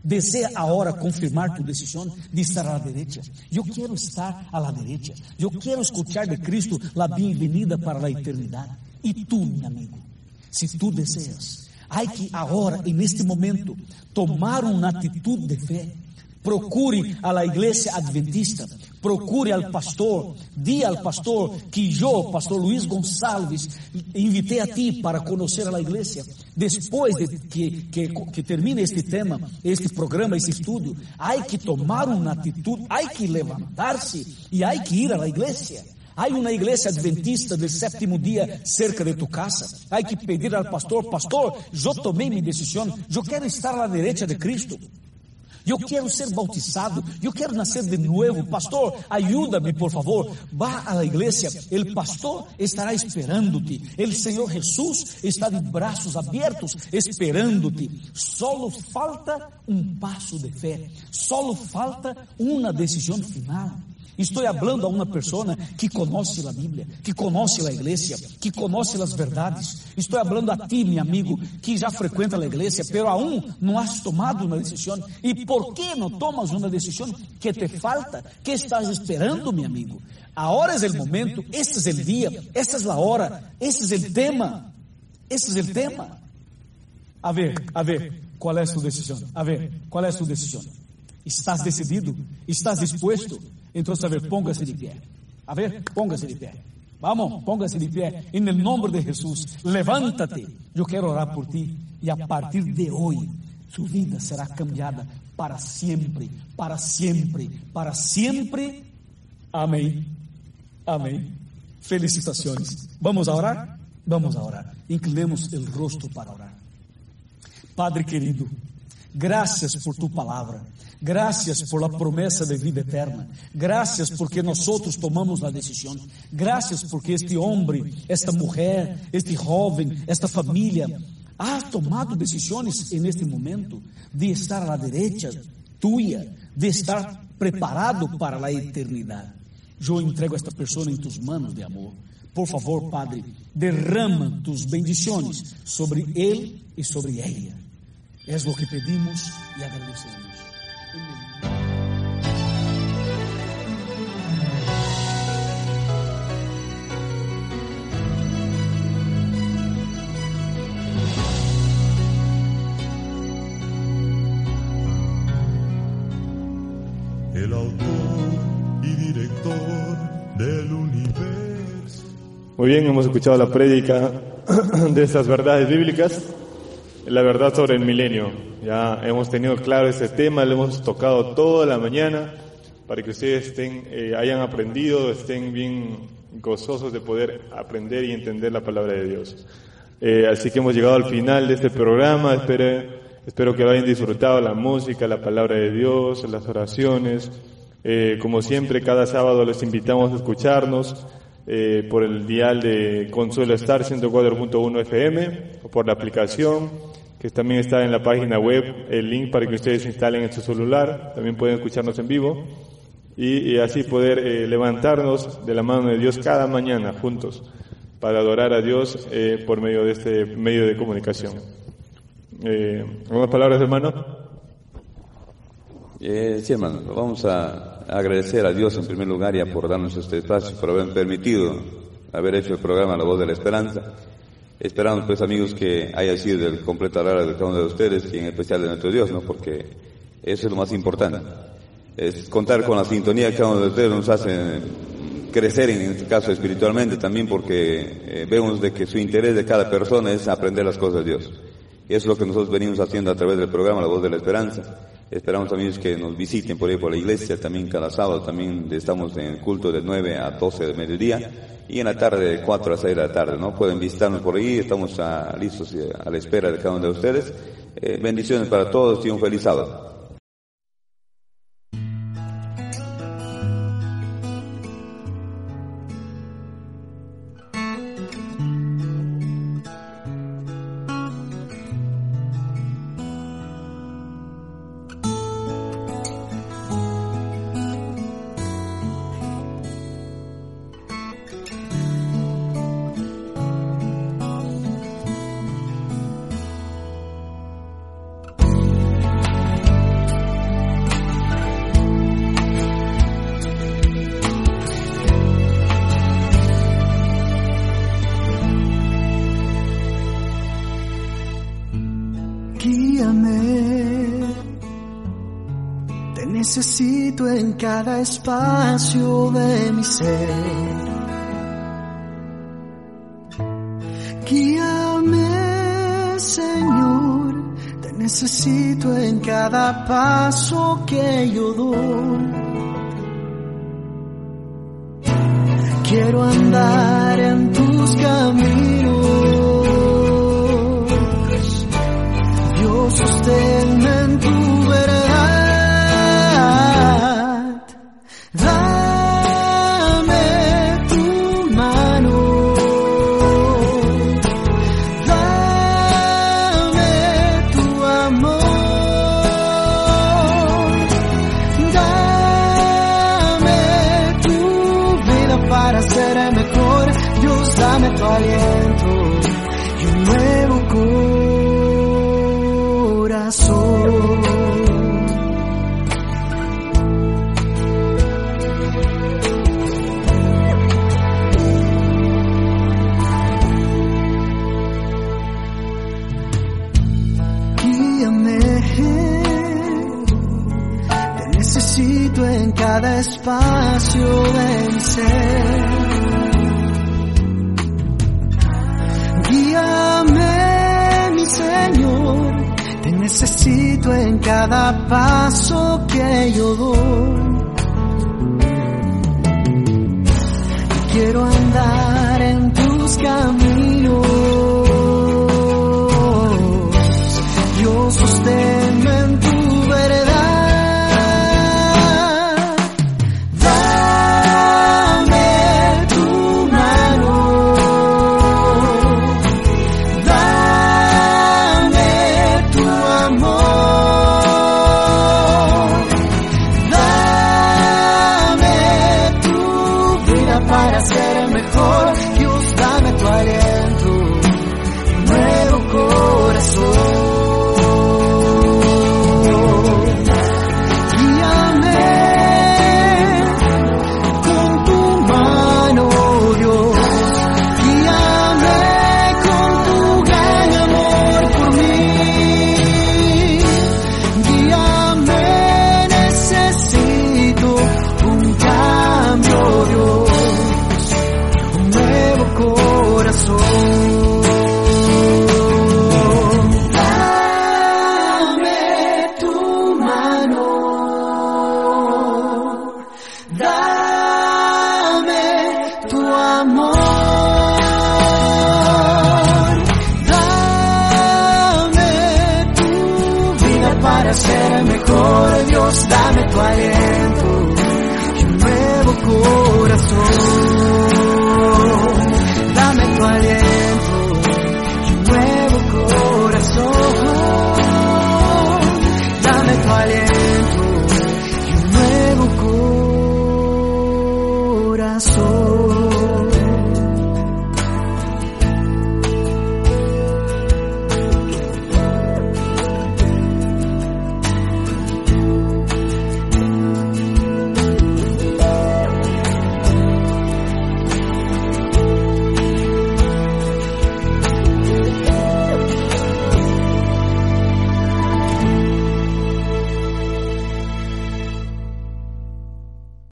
Desea agora confirmar tu decisão de estar à direita. Eu quero estar à la derecha. Eu quero escutar de Cristo a bem-vinda para a eternidade. E tu, meu amigo, se tu deseas, há que agora, neste momento, tomar uma atitude de fé Procure a la igreja adventista, procure al pastor, di al pastor que eu, pastor Luiz Gonçalves, invitei a ti para conhecer a igreja. Depois de que, que, que termine este tema, este programa, este estudo, há que tomar uma atitude, há que levantar-se e há que ir la igreja. Há uma igreja adventista do sétimo dia cerca de tu casa. Há que pedir ao pastor: Pastor, eu tomei minha decisão, eu quero estar à direita de Cristo. Eu quero ser bautizado, eu quero nascer de novo. Pastor, ajuda-me, por favor. Vá à igreja, o pastor estará esperando-te. O Senhor Jesus está de braços abertos esperando-te. Solo falta um passo de fé, solo falta uma decisão final. Estou falando a uma pessoa que conhece a Bíblia, que conhece a igreja, que conhece as verdades. Estou falando a ti, meu amigo, que já frequenta a igreja, pero aún não has tomado uma decisão. E por que não tomas uma decisão que te falta? Que estás esperando, meu amigo? Agora é o momento, este é o dia, esta é a hora, este é o tema. Este é o tema. A ver, a ver, qual é a sua decisão? A ver, qual é a sua decisão? Estás decidido? Estás disposto? Então, a ver, póngase de pé. A ver, póngase de pé. Vamos, póngase de pé. Em nome de Jesus, levántate. Eu quero orar por ti. E a partir de hoje, sua vida será cambiada para sempre, para sempre, para sempre. Amém. Amém. Felicitações. Vamos a orar? Vamos a orar. Inclinemos o rosto para orar. Padre querido, graças por tu palavra. Gracias por la promesa de vida eterna. Gracias porque nosotros tomamos la decisión. Gracias porque este hombre, esta mujer, este joven, esta familia ha tomado decisiones en este momento de estar a la derecha tuya, de estar preparado para la eternidad. Yo entrego a esta persona en tus manos de amor. Por favor, Padre, derrama tus bendiciones sobre él y sobre ella. Es lo que pedimos y agradecemos. El autor y director del universo. Muy bien, hemos escuchado la prédica de estas verdades bíblicas, la verdad sobre el milenio. Ya hemos tenido claro ese tema, lo hemos tocado toda la mañana para que ustedes estén, eh, hayan aprendido, estén bien gozosos de poder aprender y entender la palabra de Dios. Eh, así que hemos llegado al final de este programa. Espero, espero que lo hayan disfrutado la música, la palabra de Dios, las oraciones. Eh, como siempre, cada sábado les invitamos a escucharnos por el dial de Consuelo Star 104.1 FM o por la aplicación que también está en la página web el link para que ustedes instalen en su celular, también pueden escucharnos en vivo y, así poder eh, levantarnos de la mano de Dios cada mañana juntos para adorar a Dios eh, por medio de este medio de comunicación. Eh, ¿Algunas palabras, hermano? Eh, sí, hermano, vamos a agradecer a Dios en primer lugar ya por darnos este espacio, por haber permitido haber hecho el programa La Voz de la Esperanza. Esperamos, pues, amigos, que haya sido del completo agrado de cada uno de ustedes y en especial de nuestro Dios, ¿no? Porque eso es lo más importante. Es contar con la sintonía que cada uno de ustedes nos hace crecer, en este caso espiritualmente, también porque eh, vemos de que su interés de cada persona es aprender las cosas de Dios. Y eso es lo que nosotros venimos haciendo a través del programa La Voz de la Esperanza. Esperamos amigos que nos visiten por ahí por la iglesia, también cada sábado también estamos en el culto de 9 a 12 del mediodía y en la tarde de 4 a 6 de la tarde, ¿no? Pueden visitarnos por ahí, estamos a, listos a la espera de cada uno de ustedes. Eh, bendiciones para todos y un feliz sábado. Espacio de mi ser. Guíame, Señor, te necesito en cada paso que yo doy. Quiero andar en tus caminos. Espacio de ser. Guíame, mi Señor, te necesito en cada paso que yo doy. Quiero andar en tus caminos.